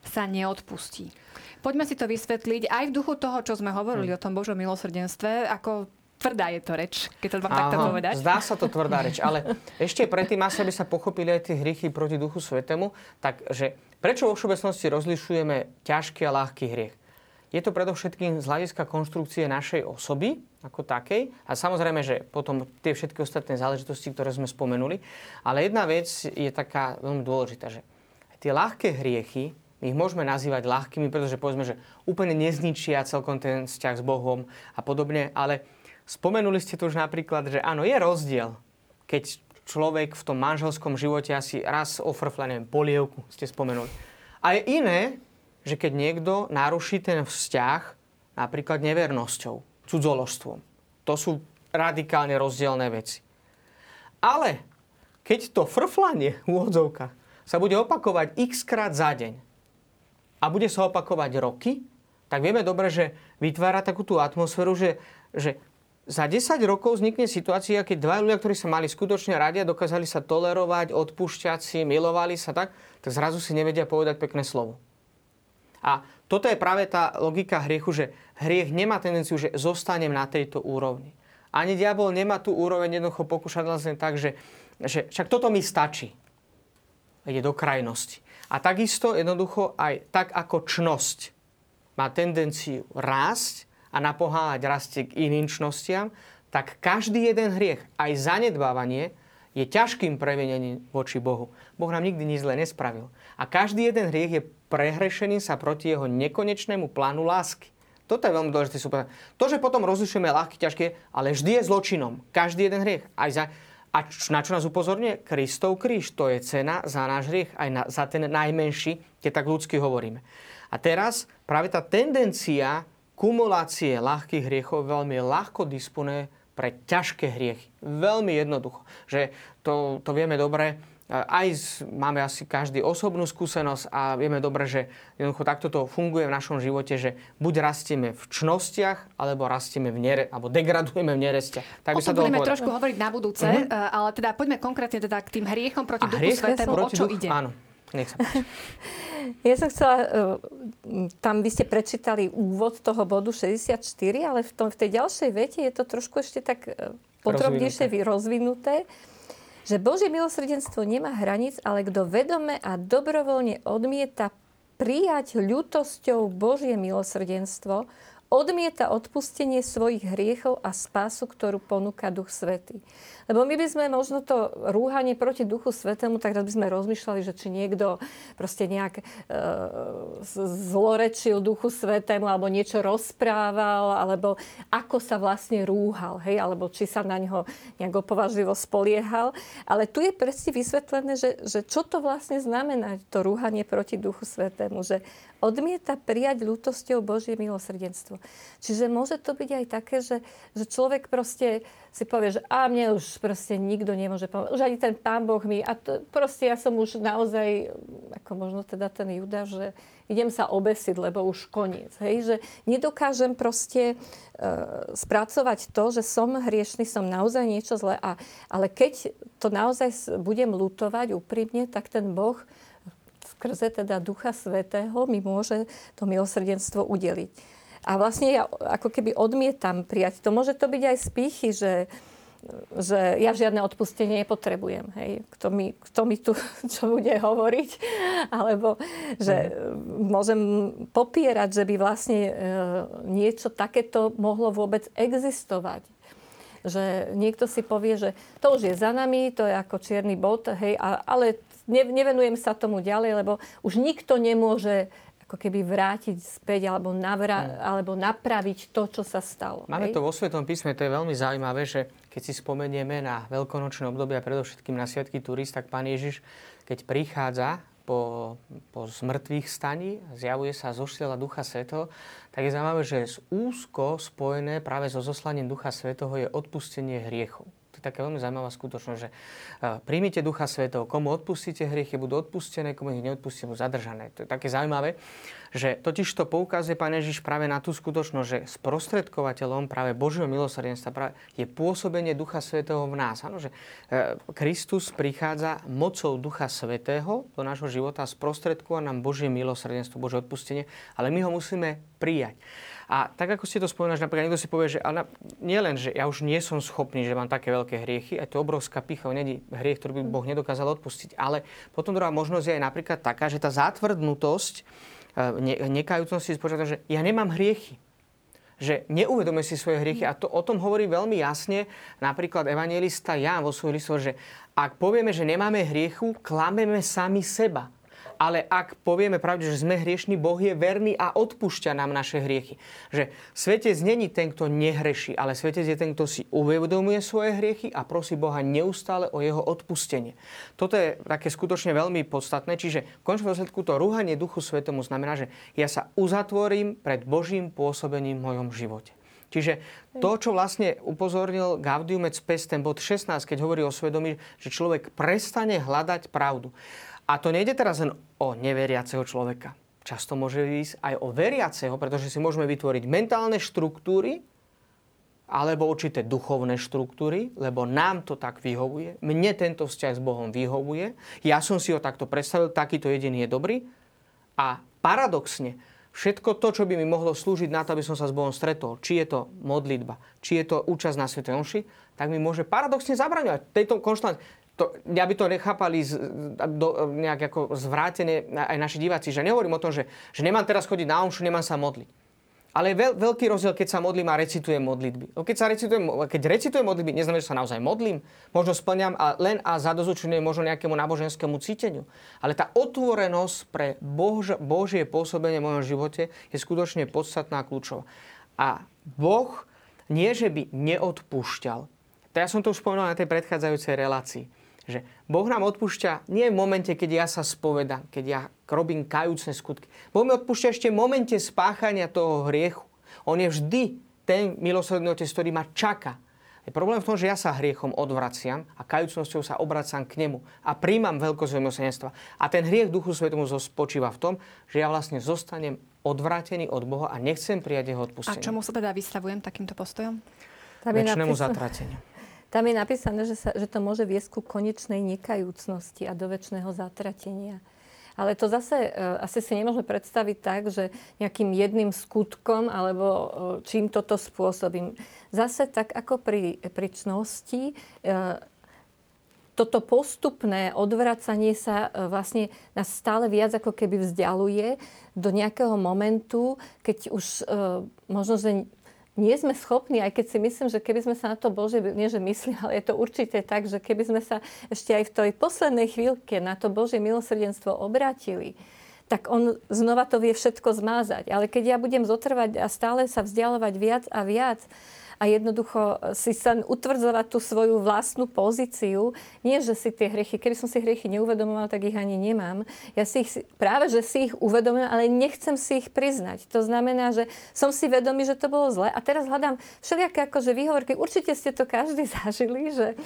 [SPEAKER 1] sa neodpustí. Poďme si to vysvetliť aj v duchu toho, čo sme hovorili hmm. o tom Božom milosrdenstve, ako tvrdá je to reč, keď to mám Aha, takto povedať.
[SPEAKER 2] Zdá sa to tvrdá reč, ale ešte predtým, asi aby sa pochopili aj tie hriechy proti Duchu Svetému, takže prečo vo všeobecnosti rozlišujeme ťažký a ľahký hriech? Je to predovšetkým z hľadiska konštrukcie našej osoby ako takej a samozrejme, že potom tie všetky ostatné záležitosti, ktoré sme spomenuli. Ale jedna vec je taká veľmi dôležitá, že tie ľahké hriechy, my ich môžeme nazývať ľahkými, pretože povedzme, že úplne nezničia celkom ten vzťah s Bohom a podobne, ale spomenuli ste tu už napríklad, že áno, je rozdiel, keď človek v tom manželskom živote asi raz ofrfla, neviem, polievku, ste spomenuli. A je iné, že keď niekto naruší ten vzťah napríklad nevernosťou, cudzoložstvom. To sú radikálne rozdielne veci. Ale keď to frflanie, úvodzovka, sa bude opakovať x krát za deň a bude sa opakovať roky, tak vieme dobre, že vytvára takú tú atmosféru, že, že za 10 rokov vznikne situácia, keď dva ľudia, ktorí sa mali skutočne radi a dokázali sa tolerovať, odpúšťať si, milovali sa tak, tak zrazu si nevedia povedať pekné slovo. A toto je práve tá logika hriechu, že hriech nemá tendenciu, že zostanem na tejto úrovni. Ani diabol nemá tú úroveň jednoducho pokúšať len tak, že, že však toto mi stačí. Ide do krajnosti. A takisto jednoducho aj tak ako čnosť má tendenciu rásť a napoháňať rastie k iným čnostiam, tak každý jeden hriech, aj zanedbávanie, je ťažkým previnením voči Bohu. Boh nám nikdy nič zle nespravil. A každý jeden hriech je prehrešením sa proti jeho nekonečnému plánu lásky. Toto je veľmi dôležité. Super. To, že potom rozlišujeme ľahké, ťažké, ale vždy je zločinom. Každý jeden hriech. Aj za, a na čo nás upozorňuje? Kristov kríž. To je cena za náš hriech, aj na, za ten najmenší, keď tak ľudsky hovoríme. A teraz práve tá tendencia kumulácie ľahkých hriechov veľmi ľahko disponuje pre ťažké hriechy. Veľmi jednoducho. Že to, to vieme dobre, aj z, máme asi každý osobnú skúsenosť a vieme dobre, že jednoducho takto to funguje v našom živote, že buď rastieme v čnostiach, alebo rastieme v nere, alebo degradujeme v nerestiach.
[SPEAKER 1] Tak by o tom sa budeme povedať. trošku hovoriť na budúce, mm-hmm. ale teda poďme konkrétne teda k tým hriechom proti a duchu svetému, o čo duch, ide.
[SPEAKER 2] Áno. Nech sa
[SPEAKER 3] Ja som chcela, e, tam by ste prečítali úvod toho bodu 64, ale v, tom, v tej ďalšej vete je to trošku ešte tak e, podrobnejšie rozvinuté, že Božie milosrdenstvo nemá hranic, ale kto vedome a dobrovoľne odmieta prijať ľutosťou Božie milosrdenstvo, odmieta odpustenie svojich hriechov a spásu, ktorú ponúka Duch Svetý. Lebo my by sme možno to rúhanie proti Duchu Svetému, tak by sme rozmýšľali, že či niekto proste nejak e, zlorečil Duchu Svetému, alebo niečo rozprával, alebo ako sa vlastne rúhal, hej, alebo či sa na ňo nejak opovažlivo spoliehal. Ale tu je presne vysvetlené, že, že čo to vlastne znamená, to rúhanie proti Duchu Svetému, že odmieta prijať ľútosťou Božie milosrdenstvo. Čiže môže to byť aj také, že, že človek proste si povie, že a mne už proste nikto nemôže pomôcť. Už ani ten pán Boh mi. A to, proste ja som už naozaj, ako možno teda ten Juda, že idem sa obesiť, lebo už koniec. Hej? Že nedokážem proste uh, spracovať to, že som hriešný, som naozaj niečo zlé. A, ale keď to naozaj budem lutovať úprimne, tak ten Boh skrze teda Ducha Svetého mi môže to milosrdenstvo udeliť. A vlastne ja ako keby odmietam prijať. To môže to byť aj z pýchy, že, že ja žiadne odpustenie nepotrebujem. Hej. Kto, mi, kto mi tu čo bude hovoriť? Alebo že mm. môžem popierať, že by vlastne e, niečo takéto mohlo vôbec existovať že niekto si povie, že to už je za nami, to je ako čierny bod, hej, a, ale ne, nevenujem sa tomu ďalej, lebo už nikto nemôže ako keby vrátiť späť alebo, navra- mm. alebo napraviť to, čo sa stalo.
[SPEAKER 2] Máme
[SPEAKER 3] hej?
[SPEAKER 2] to vo Svetom písme, to je veľmi zaujímavé, že keď si spomenieme na veľkonočné obdobie a predovšetkým na Sviatky turist, tak Pán Ježiš, keď prichádza po, po zmrtvých staní, zjavuje sa zo Ducha Svetého, tak je zaujímavé, že úzko spojené práve so zoslaním Ducha Svetého je odpustenie hriechov taká veľmi zaujímavá skutočnosť, že príjmite Ducha Svetého, komu odpustíte hriechy, budú odpustené, komu ich neodpustíte, budú zadržané. To je také zaujímavé, že totiž to poukazuje Pán Ježiš práve na tú skutočnosť, že sprostredkovateľom práve Božieho milosrdenstva je pôsobenie Ducha Svetého v nás. Ano, že e, Kristus prichádza mocou Ducha Svetého do nášho života a sprostredkova nám Božie milosrdenstvo, Božie odpustenie, ale my ho musíme prijať. A tak ako ste to spomínali, že napríklad niekto si povie, že ale nie len, že ja už nie som schopný, že mám také veľké hriechy, aj to obrovská picha, není hriech, ktorý by Boh nedokázal odpustiť. Ale potom druhá možnosť je aj napríklad taká, že tá zátvrdnutosť, e, ne, nekajúcnosti spočíva, že ja nemám hriechy že neuvedomuje si svoje hriechy a to o tom hovorí veľmi jasne napríklad evangelista Ján vo svojom listu, že ak povieme, že nemáme hriechu, klameme sami seba ale ak povieme pravde, že sme hriešni, Boh je verný a odpúšťa nám naše hriechy. Že svetec není ten, kto nehreší, ale svetec je ten, kto si uvedomuje svoje hriechy a prosí Boha neustále o jeho odpustenie. Toto je také skutočne veľmi podstatné, čiže v končnom dôsledku to rúhanie Duchu Svetomu znamená, že ja sa uzatvorím pred Božím pôsobením v mojom živote. Čiže to, čo vlastne upozornil Gaudium et Spes, ten bod 16, keď hovorí o svedomí, že človek prestane hľadať pravdu. A to nejde teraz len o neveriaceho človeka. Často môže ísť aj o veriaceho, pretože si môžeme vytvoriť mentálne štruktúry, alebo určité duchovné štruktúry, lebo nám to tak vyhovuje. Mne tento vzťah s Bohom vyhovuje. Ja som si ho takto predstavil, takýto jediný je dobrý. A paradoxne, všetko to, čo by mi mohlo slúžiť na to, aby som sa s Bohom stretol, či je to modlitba, či je to účasť na Sv. Omši, tak mi môže paradoxne zabraňovať tejto konštant. To, by to nechápali z, do, nejak ako zvrátené aj naši diváci, že nehovorím o tom, že, že nemám teraz chodiť na omšu, nemám sa modliť. Ale je veľ, veľký rozdiel, keď sa modlím a recitujem modlitby. Keď, sa recitujem, keď recitujem modlitby, neznamená, že sa naozaj modlím. Možno splňam a len a zadozučujem možno nejakému náboženskému cíteniu. Ale tá otvorenosť pre Bož, Božie pôsobenie v mojom živote je skutočne podstatná a kľúčová. A Boh nie, že by neodpúšťal. To ja som to už spomenul na tej predchádzajúcej relácii že Boh nám odpúšťa nie v momente, keď ja sa spovedám, keď ja robím kajúcne skutky. Boh mi odpúšťa ešte v momente spáchania toho hriechu. On je vždy ten milosrdný otec, ktorý ma čaká. Je problém v tom, že ja sa hriechom odvraciam a kajúcnosťou sa obracam k nemu a príjmam veľkosť milosedenstva. A ten hriech Duchu Svetomu spočíva v tom, že ja vlastne zostanem odvrátený od Boha a nechcem prijať jeho odpustenie.
[SPEAKER 1] A čomu sa teda vystavujem takýmto postojom?
[SPEAKER 2] Väčšinému zatrateniu.
[SPEAKER 3] Tam je napísané, že, sa, že to môže viesť ku konečnej nekajúcnosti a do väčšného zatratenia. Ale to zase uh, asi si nemôžeme predstaviť tak, že nejakým jedným skutkom alebo uh, čím toto spôsobím. Zase tak ako pri, pri čnosti, uh, toto postupné odvracanie sa vlastne nás stále viac ako keby vzdialuje do nejakého momentu, keď už možno, že nie sme schopní, aj keď si myslím, že keby sme sa na to Bože, nie že myslím, ale je to určite tak, že keby sme sa ešte aj v tej poslednej chvíľke na to Božie milosrdenstvo obrátili, tak on znova to vie všetko zmázať. Ale keď ja budem zotrvať a stále sa vzdialovať viac a viac, a jednoducho si sa utvrdzovať tú svoju vlastnú pozíciu. Nie, že si tie hriechy, keby som si hriechy neuvedomovala, tak ich ani nemám. Ja si ich, práve, že si ich uvedomujem, ale nechcem si ich priznať. To znamená, že som si vedomý, že to bolo zle a teraz hľadám všelijaké akože výhovorky. Určite ste to každý zažili, že,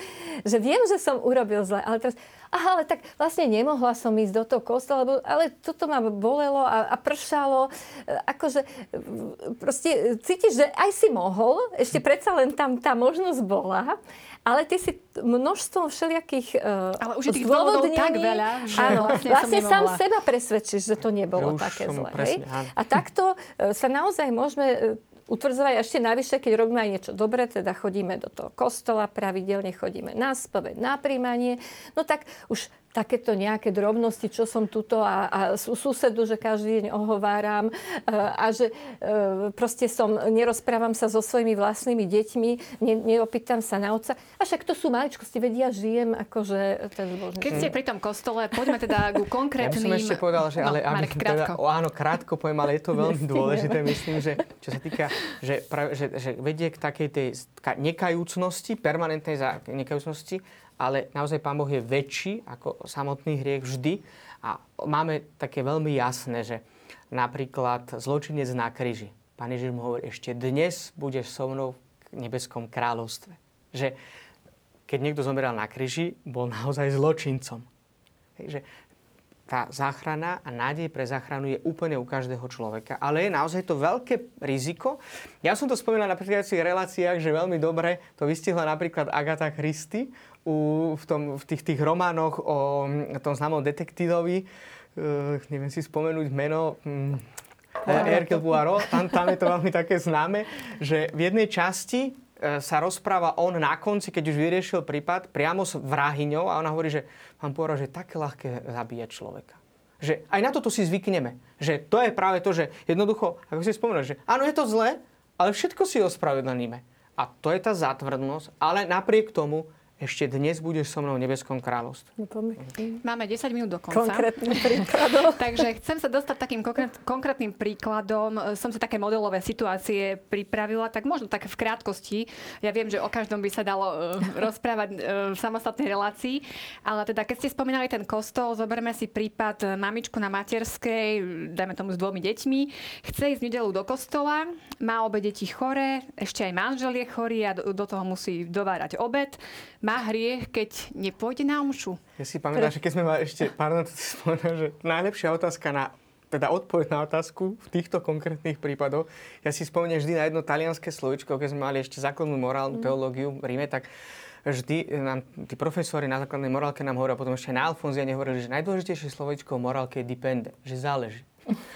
[SPEAKER 3] že viem, že som urobil zle, ale teraz aha, ale tak vlastne nemohla som ísť do toho kostola, lebo, ale toto ma bolelo a, a pršalo. Akože proste cítiš, že aj si mohol, ešte predsa len tam tá možnosť bola, ale ty si množstvo všelijakých uh,
[SPEAKER 1] Ale už je tých dôvodov tak veľa, že
[SPEAKER 3] áno, vlastne, vlastne sám seba presvedčíš, že to nebolo že také zle. Presne, A takto uh, sa naozaj môžeme uh, utvrdzovať. Ešte navyše, keď robíme aj niečo dobré, teda chodíme do toho kostola, pravidelne chodíme na spoveď, na príjmanie, no tak už takéto nejaké drobnosti, čo som tuto a, a susedu, že každý deň ohováram e, a že e, proste som, nerozprávam sa so svojimi vlastnými deťmi, ne, neopýtam sa na otca. A však to sú maličkosti, vedia, žijem akože ten zbožný.
[SPEAKER 1] Keď ste pri tom kostole, poďme teda ku konkrétnym...
[SPEAKER 2] Ja by som ešte povedal, že ale, no, Marek, krátko. Teda, áno, krátko poviem, ale je to veľmi dôležité, myslím, že čo sa týka, že, že, že vedie k takej tej nekajúcnosti, permanentnej nekajúcnosti, ale naozaj Pán Boh je väčší ako samotný hriech vždy. A máme také veľmi jasné, že napríklad zločinec na kríži. Pán Ježiš mu hovorí, ešte dnes budeš so mnou v nebeskom kráľovstve. Že keď niekto zomeral na kríži, bol naozaj zločincom. Takže tá záchrana a nádej pre záchranu je úplne u každého človeka. Ale je naozaj to veľké riziko. Ja som to spomínal na predchádzajúcich reláciách, že veľmi dobre to vystihla napríklad Agatha Christie u, v, tom, v tých, tých románoch o tom známom detektívovi. Uh, neviem si spomenúť meno. Um, Hercule Poirot. Tam, tam je to veľmi také známe, že v jednej časti sa rozpráva on na konci, keď už vyriešil prípad, priamo s vrahyňou a ona hovorí, že pán Pôra, že také ľahké zabíjať človeka. Že aj na toto si zvykneme. Že to je práve to, že jednoducho, ako si spomenul, že áno, je to zlé, ale všetko si ospravedlníme. A to je tá zátvrdnosť, ale napriek tomu ešte dnes budeš so mnou v nebeskom kráľovstve.
[SPEAKER 1] Máme 10 minút do konca.
[SPEAKER 3] Konkrétnym príkladom.
[SPEAKER 1] Takže chcem sa dostať takým konkrétnym príkladom. Som sa také modelové situácie pripravila, tak možno tak v krátkosti. Ja viem, že o každom by sa dalo uh, rozprávať uh, v samostatnej relácii, ale teda keď ste spomínali ten kostol, zoberme si prípad mamičku na materskej, dajme tomu s dvomi deťmi, chce ísť v nedelu do kostola, má obe deti chore, ešte aj manžel je chorý a do, do toho musí dovárať obed má hriech, keď nepôjde na omšu?
[SPEAKER 2] Ja si pamätám, Pre... že keď sme mali ešte, pardon, to si spomínam, že najlepšia otázka na teda odpoveď na otázku v týchto konkrétnych prípadoch. Ja si spomínam vždy na jedno talianské slovičko, keď sme mali ešte základnú morálnu mm. teológiu v Ríme, tak vždy nám tí profesori na základnej morálke nám hovoria, potom ešte na Alfonziane hovorili, že najdôležitejšie slovičko v morálke je depende, že záleží.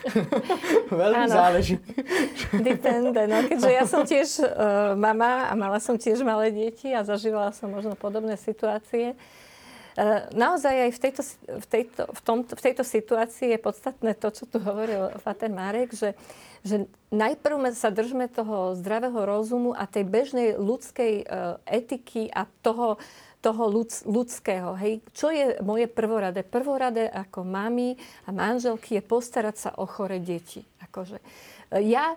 [SPEAKER 2] Veľmi ano. záleží.
[SPEAKER 3] Depende. No, keďže ja som tiež uh, mama a mala som tiež malé deti a zažívala som možno podobné situácie. Uh, naozaj aj v tejto, v, tejto, v, tomto, v tejto situácii je podstatné to, čo tu hovoril Fater Marek, že, že najprv sa držme toho zdravého rozumu a tej bežnej ľudskej uh, etiky a toho, toho ľud, ľudského. Hej. Čo je moje prvoradé? Prvoradé ako mami a manželky je postarať sa o chore deti. Akože. Ja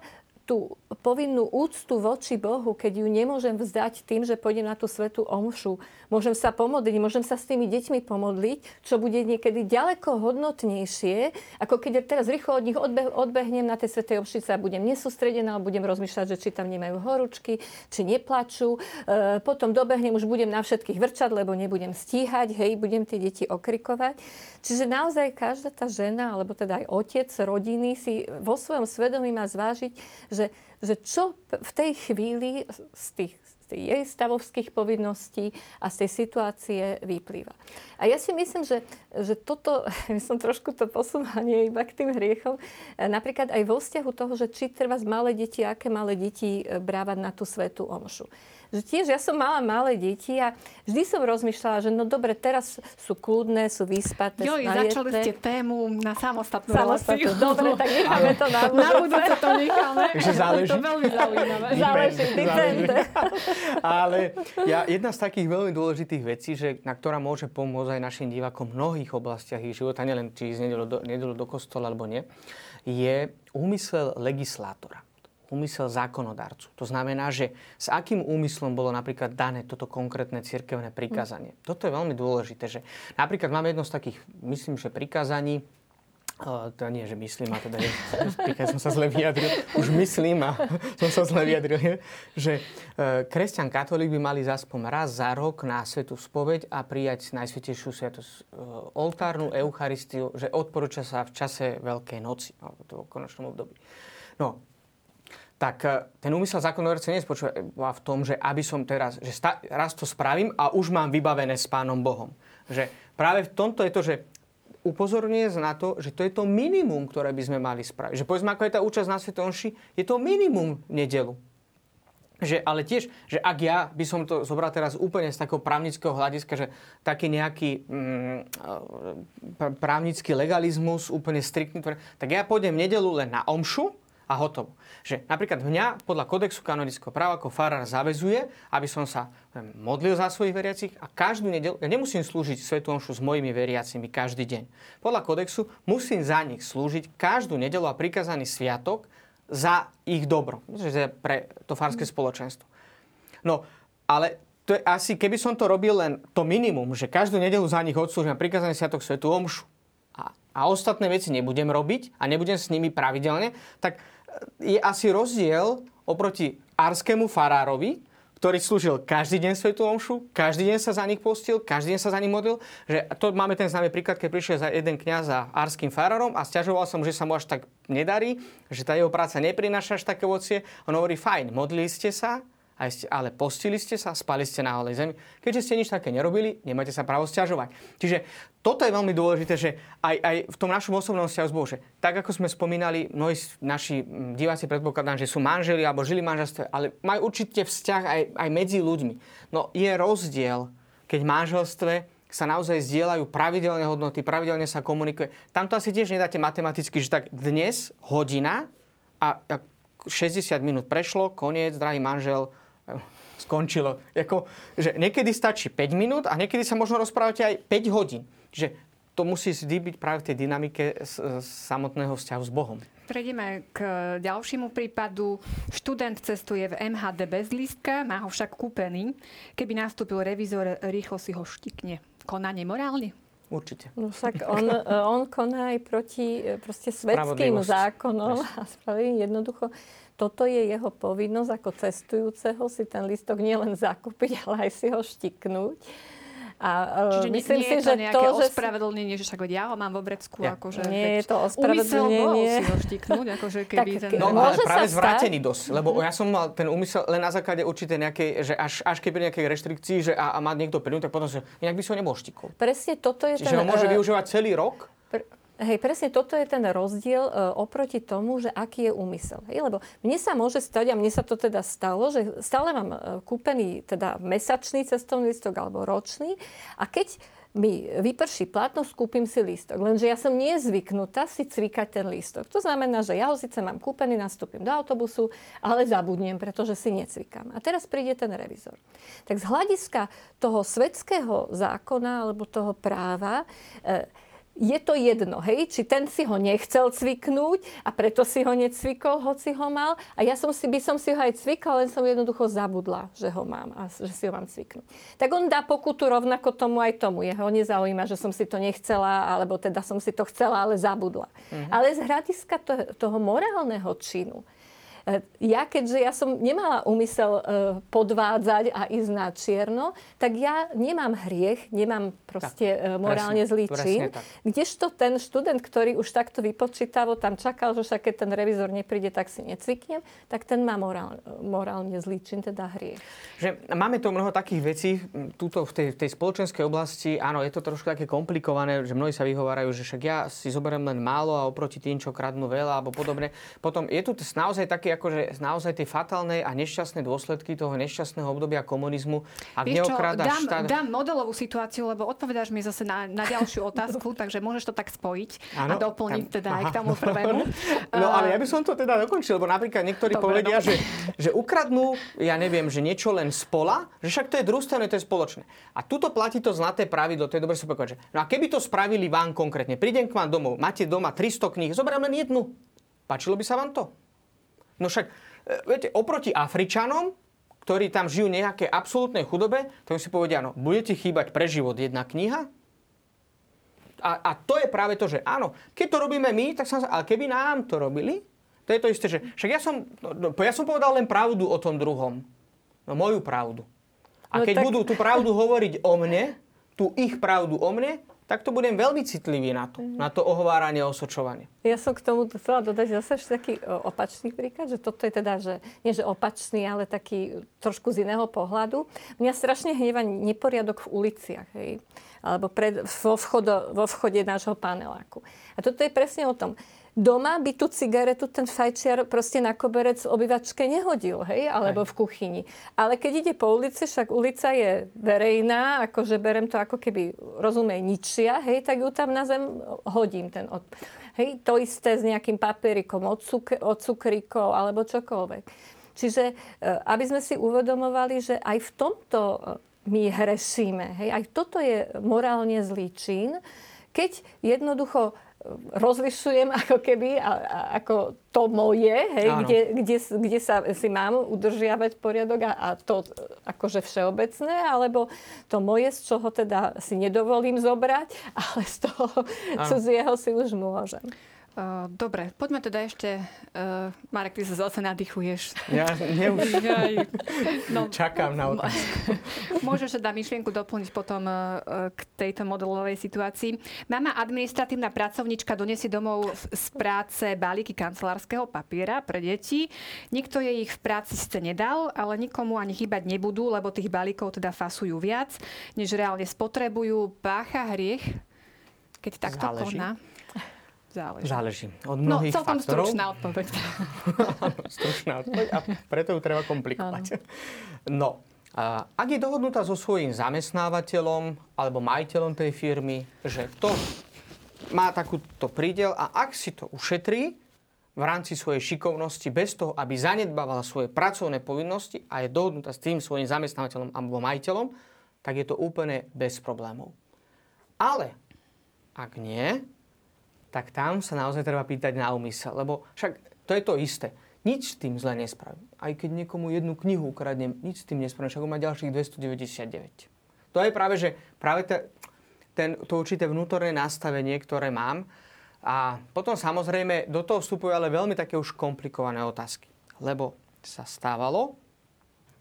[SPEAKER 3] tú povinnú úctu voči Bohu, keď ju nemôžem vzdať tým, že pôjdem na tú svetú omšu, môžem sa pomodliť, môžem sa s tými deťmi pomodliť, čo bude niekedy ďaleko hodnotnejšie, ako keď teraz rýchlo od nich odbeh, odbehnem na tej svetej omši sa budem nesústredená, budem rozmýšľať, že či tam nemajú horúčky, či neplačú. E, potom dobehnem, už budem na všetkých vrčať, lebo nebudem stíhať, hej, budem tie deti okrikovať. Čiže naozaj každá tá žena, alebo teda aj otec rodiny si vo svojom svedomí má zvážiť, že, že čo v tej chvíli z tých tých jej stavovských povinností a z tej situácie vyplýva. A ja si myslím, že, že toto, my som trošku to posúvala nie iba k tým hriechom, napríklad aj vo vzťahu toho, že či treba z malé deti, aké malé deti e, brávať na tú svetú omšu že tiež ja som mala malé deti a vždy som rozmýšľala, že no dobre, teraz sú kľudné, sú vyspaté,
[SPEAKER 1] Jo, začali ste tému na samostatnú
[SPEAKER 3] Samostatnú. Dobre, tak necháme to na budúce.
[SPEAKER 1] Na budúce to necháme.
[SPEAKER 2] Takže záleží.
[SPEAKER 1] To veľmi zaujímavé.
[SPEAKER 3] Záleží, depende.
[SPEAKER 2] Ale ja, jedna z takých veľmi dôležitých vecí, že, na ktorá môže pomôcť aj našim divákom v mnohých oblastiach ich života, nielen či ísť nedelu do, nedelu do kostola alebo nie, je úmysel legislátora úmysel zákonodarcu. To znamená, že s akým úmyslom bolo napríklad dané toto konkrétne cirkevné prikázanie. Mm. Toto je veľmi dôležité, že napríklad máme jedno z takých, myslím, že prikázaní, Uh, to nie, že myslím, a teda je, som sa zle vyjadril, už myslím a som sa zle vyjadril, že uh, kresťan katolík by mali zaspoň raz za rok na svetú spoveď a prijať najsvetejšiu sviatosť uh, oltárnu Eucharistiu, že odporúča sa v čase Veľkej noci, alebo to v konečnom období. No, tak e, ten úmysel zákonodárca nespočúva v tom, že aby som teraz, že sta, raz to spravím a už mám vybavené s Pánom Bohom. Že práve v tomto je to, že upozorňuje na to, že to je to minimum, ktoré by sme mali spraviť. Že povedzme, ako je tá účasť na Svetonši, je to minimum nedelu. Že, ale tiež, že ak ja by som to zobral teraz úplne z takého právnického hľadiska, že taký nejaký mm, e, právnický legalizmus, úplne striktný, tak ja pôjdem nedelu len na omšu, a hotovo. Že napríklad mňa podľa kodexu kanonického práva ako farár zavezuje, aby som sa modlil za svojich veriacich a každú nedelu, ja nemusím slúžiť Svetu Omšu s mojimi veriacimi každý deň. Podľa kodexu musím za nich slúžiť každú nedelu a prikazaný sviatok za ich dobro. Že pre to farské spoločenstvo. No, ale to je asi, keby som to robil len to minimum, že každú nedelu za nich odslúžim prikazaný sviatok Svetu Omšu a, a ostatné veci nebudem robiť a nebudem s nimi pravidelne, tak je asi rozdiel oproti arskému farárovi, ktorý slúžil každý deň Svetu Omšu, každý deň sa za nich postil, každý deň sa za nich modlil. Že to máme ten známy príklad, keď prišiel za jeden kňaz za arským farárom a stiažoval som, že sa mu až tak nedarí, že tá jeho práca neprináša až také ovocie. On hovorí, fajn, modlili ste sa, ste, ale postili ste sa, spali ste na holej zemi. Keďže ste nič také nerobili, nemáte sa právo stiažovať. Čiže toto je veľmi dôležité, že aj, aj v tom našom osobnom vzťahu s Bože, tak ako sme spomínali, mnohí naši diváci predpokladám, že sú manželi alebo žili manželstve, ale majú určite vzťah aj, aj medzi ľuďmi. No je rozdiel, keď manželstve sa naozaj zdieľajú pravidelné hodnoty, pravidelne sa komunikuje. Tam to asi tiež nedáte matematicky, že tak dnes hodina a 60 minút prešlo, koniec, drahý manžel, skončilo. Jako, že niekedy stačí 5 minút a niekedy sa možno rozprávate aj 5 hodín. Čiže to musí vždy byť práve v tej dynamike samotného vzťahu s Bohom.
[SPEAKER 1] Prejdeme k ďalšiemu prípadu. Študent cestuje v MHD bez lístka, má ho však kúpený. Keby nastúpil revizor, rýchlo si ho štikne. Koná nemorálne?
[SPEAKER 2] Určite.
[SPEAKER 3] No však on, on koná aj proti e, proste svetským zákonom a spravím jednoducho. Toto je jeho povinnosť ako cestujúceho si ten listok nielen zakúpiť, ale aj si ho štiknúť.
[SPEAKER 1] A, uh, Čiže myslím nie, si, je to že nejaké to, ospravedlnenie, že však ja ho mám vo vrecku, ja. akože
[SPEAKER 3] nie je to ospravedlnenie.
[SPEAKER 1] si ho štiknúť, akože keby
[SPEAKER 2] tak, ten... No, ale práve zvrátený dosť, lebo ja som mal ten úmysel len na základe určitej nejakej, že až, až keby nejakej reštrikcii, že a, a má niekto peniaze, tak potom, že inak by som nebol štikol.
[SPEAKER 3] Presne toto je
[SPEAKER 2] Čiže
[SPEAKER 3] ten...
[SPEAKER 2] ho môže uh, využívať celý rok?
[SPEAKER 3] Pr- Hej, presne toto je ten rozdiel e, oproti tomu, že aký je úmysel. Hej, lebo mne sa môže stať, a mne sa to teda stalo, že stále mám e, kúpený teda mesačný cestovný listok alebo ročný a keď mi vyprší platnosť, kúpim si lístok. Lenže ja som nie zvyknutá si cvikať ten lístok. To znamená, že ja ho síce mám kúpený, nastúpim do autobusu, ale zabudnem, pretože si necvikám. A teraz príde ten revizor. Tak z hľadiska toho svetského zákona alebo toho práva, e, je to jedno, hej, či ten si ho nechcel cviknúť a preto si ho necvikol, hoci ho mal. A ja som si, by som si ho aj cvikla, len som jednoducho zabudla, že ho mám a že si ho mám cviknúť. Tak on dá pokutu rovnako tomu aj tomu. Jeho nezaujíma, že som si to nechcela, alebo teda som si to chcela, ale zabudla. Mm-hmm. Ale z hľadiska toho, toho morálneho činu, ja, keďže ja som nemala úmysel e, podvádzať a ísť na čierno, tak ja nemám hriech, nemám proste tak, e, morálne presne, zlý čin. Kdežto ten študent, ktorý už takto vypočítavo tam čakal, že však keď ten revizor nepríde, tak si necviknem, tak ten má morál, morálne zlý čin, teda hriech.
[SPEAKER 2] Že máme tu mnoho takých vecí túto v tej, v tej spoločenskej oblasti. Áno, je to trošku také komplikované, že mnohí sa vyhovárajú, že však ja si zoberiem len málo a oproti tým, čo kradnú veľa alebo podobne. Potom je tu naozaj také akože naozaj tie fatálne a nešťastné dôsledky toho nešťastného obdobia komunizmu.
[SPEAKER 1] Ak Víš neokrádaš dám, štát... dám modelovú situáciu, lebo odpovedáš mi zase na, na ďalšiu otázku, takže môžeš to tak spojiť ano, a doplniť tam, teda aha. aj k tomu prvému.
[SPEAKER 2] No ale ja by som to teda dokončil, lebo napríklad niektorí Dobre, povedia, no. že, že ukradnú, ja neviem, že niečo len z pola, že však to je družstevné, to je spoločné. A tuto platí to zlaté pravidlo, to je dobre si povedať, no a keby to spravili vám konkrétne, prídem k vám domov, máte doma 300 kníh, zoberiem len jednu. Páčilo by sa vám to? No však, e, viete, oproti Afričanom, ktorí tam žijú nejaké absolútnej chudobe, tak si povedia, no, bude ti chýbať pre život jedna kniha? A, a to je práve to, že áno, keď to robíme my, tak sa, ale keby nám to robili, to je to isté, že však ja som, no, no ja som povedal len pravdu o tom druhom. No moju pravdu. A no keď tak... budú tú pravdu hovoriť o mne, tú ich pravdu o mne, tak to budem veľmi citlivý na to, mm. na to ohováranie a osočovanie.
[SPEAKER 3] Ja som k tomu chcela dodať zase taký opačný príklad, že toto je teda, že nie že opačný, ale taký trošku z iného pohľadu. Mňa strašne hneva neporiadok v uliciach, hej? alebo pred, vo, vchodo, vo vchode nášho paneláku. A toto je presne o tom doma by tú cigaretu ten fajčiar proste na koberec obyvačke nehodil, hej, alebo v kuchyni. Ale keď ide po ulici, však ulica je verejná, akože berem to ako keby, rozumej, ničia, hej, tak ju tam na zem hodím ten od... Hej, to isté s nejakým papierikom od, cuk- od cukríkov alebo čokoľvek. Čiže e, aby sme si uvedomovali, že aj v tomto e, my hrešíme. Hej, aj toto je morálne zlý čin, keď jednoducho rozlišujem ako keby, a, a, ako to moje, hej, kde, kde, kde sa si mám udržiavať poriadok a, a to akože všeobecné, alebo to moje, z čoho teda si nedovolím zobrať, ale z toho Áno. cudzieho si už môžem.
[SPEAKER 1] Dobre, poďme teda ešte... Uh, Marek, ty sa zase nadýchuješ.
[SPEAKER 2] Ja neúž. no, Čakám na otázku.
[SPEAKER 1] Môžeš teda myšlienku doplniť potom uh, k tejto modelovej situácii. Mama administratívna pracovnička donesie domov z práce balíky kancelárskeho papiera pre deti. Nikto jej ich v práci ste nedal, ale nikomu ani chýbať nebudú, lebo tých balíkov teda fasujú viac, než reálne spotrebujú. Pácha hriech, keď takto
[SPEAKER 2] Záleží.
[SPEAKER 1] koná.
[SPEAKER 2] Záleží. Záleží. Od
[SPEAKER 1] no,
[SPEAKER 2] mnohých
[SPEAKER 1] no, celkom
[SPEAKER 2] faktorov.
[SPEAKER 1] stručná odpoveď.
[SPEAKER 2] stručná odpoveď a preto ju treba komplikovať. No, a ak je dohodnutá so svojím zamestnávateľom alebo majiteľom tej firmy, že to má takúto prídel a ak si to ušetrí, v rámci svojej šikovnosti bez toho, aby zanedbávala svoje pracovné povinnosti a je dohodnutá s tým svojim zamestnávateľom alebo majiteľom, tak je to úplne bez problémov. Ale ak nie, tak tam sa naozaj treba pýtať na úmysel, lebo však to je to isté. Nič s tým zle nespravím. Aj keď niekomu jednu knihu ukradnem, nič s tým nespravím, však má ďalších 299. To je práve, že práve te, ten, to určité vnútorné nastavenie, ktoré mám, a potom samozrejme do toho vstupujú ale veľmi také už komplikované otázky. Lebo sa stávalo,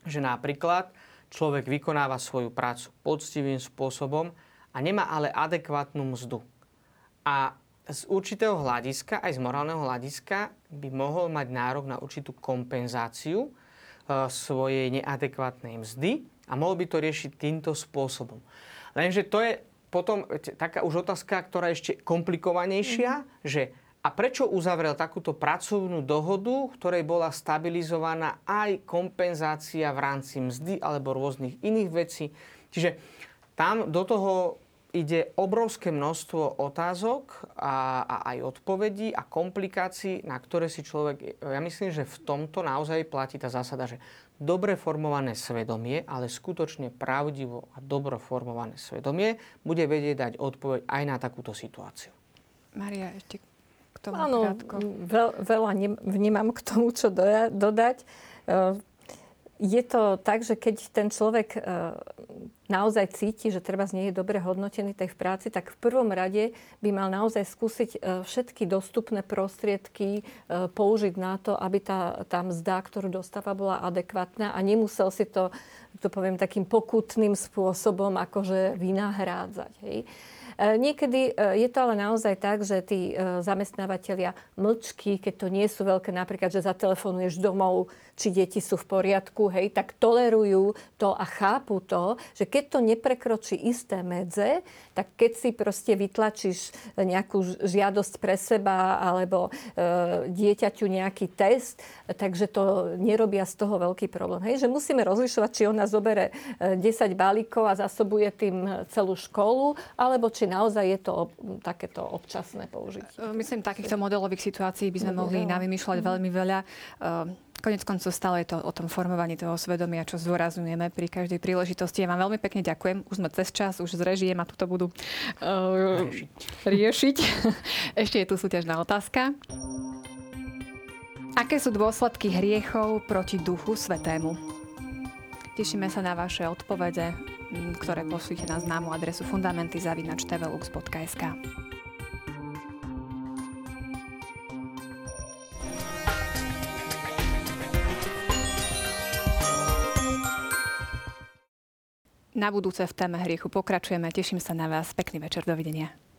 [SPEAKER 2] že napríklad človek vykonáva svoju prácu poctivým spôsobom a nemá ale adekvátnu mzdu. A z určitého hľadiska, aj z morálneho hľadiska, by mohol mať nárok na určitú kompenzáciu e, svojej neadekvátnej mzdy a mohol by to riešiť týmto spôsobom. Lenže to je potom taká už otázka, ktorá je ešte komplikovanejšia, mm. že a prečo uzavrel takúto pracovnú dohodu, ktorej bola stabilizovaná aj kompenzácia v rámci mzdy alebo rôznych iných vecí. Čiže tam do toho ide obrovské množstvo otázok a, a aj odpovedí a komplikácií, na ktoré si človek, ja myslím, že v tomto naozaj platí tá zásada, že dobre formované svedomie, ale skutočne pravdivo a dobro formované svedomie bude vedieť dať odpoveď aj na takúto situáciu.
[SPEAKER 1] Maria, ešte k tomu
[SPEAKER 3] Áno, veľ, veľa vnímam k tomu, čo dodať. E, je to tak, že keď ten človek e, naozaj cíti, že treba z nie je dobre hodnotený tej v práci, tak v prvom rade by mal naozaj skúsiť e, všetky dostupné prostriedky e, použiť na to, aby tá, tá mzda, ktorú dostáva, bola adekvátna a nemusel si to, to poviem, takým pokutným spôsobom akože vynahrádzať. Hej. E, niekedy e, je to ale naozaj tak, že tí e, zamestnávateľia mlčky, keď to nie sú veľké, napríklad, že zatelefonuješ domov, či deti sú v poriadku, hej, tak tolerujú to a chápu to, že keď to neprekročí isté medze, tak keď si proste vytlačíš nejakú žiadosť pre seba alebo e, dieťaťu nejaký test, takže to nerobia z toho veľký problém. Hej, že musíme rozlišovať, či ona zobere 10 balíkov a zasobuje tým celú školu, alebo či naozaj je to takéto občasné použitie.
[SPEAKER 1] Myslím, takýchto modelových situácií by sme mohli navymýšľať veľmi veľa. Ehm, Konec koncov stále je to o tom formovaní toho svedomia, čo zdôrazňujeme pri každej príležitosti. Ja vám veľmi pekne ďakujem. Už sme cez čas, už z režie ma tuto budú uh, riešiť. Ešte je tu súťažná otázka. Aké sú dôsledky hriechov proti duchu svetému? Tešíme sa na vaše odpovede, ktoré pošlite na známu adresu fundamenty.tvlux.sk. Na budúce v téme hriechu pokračujeme. Teším sa na vás. Pekný večer. Dovidenia.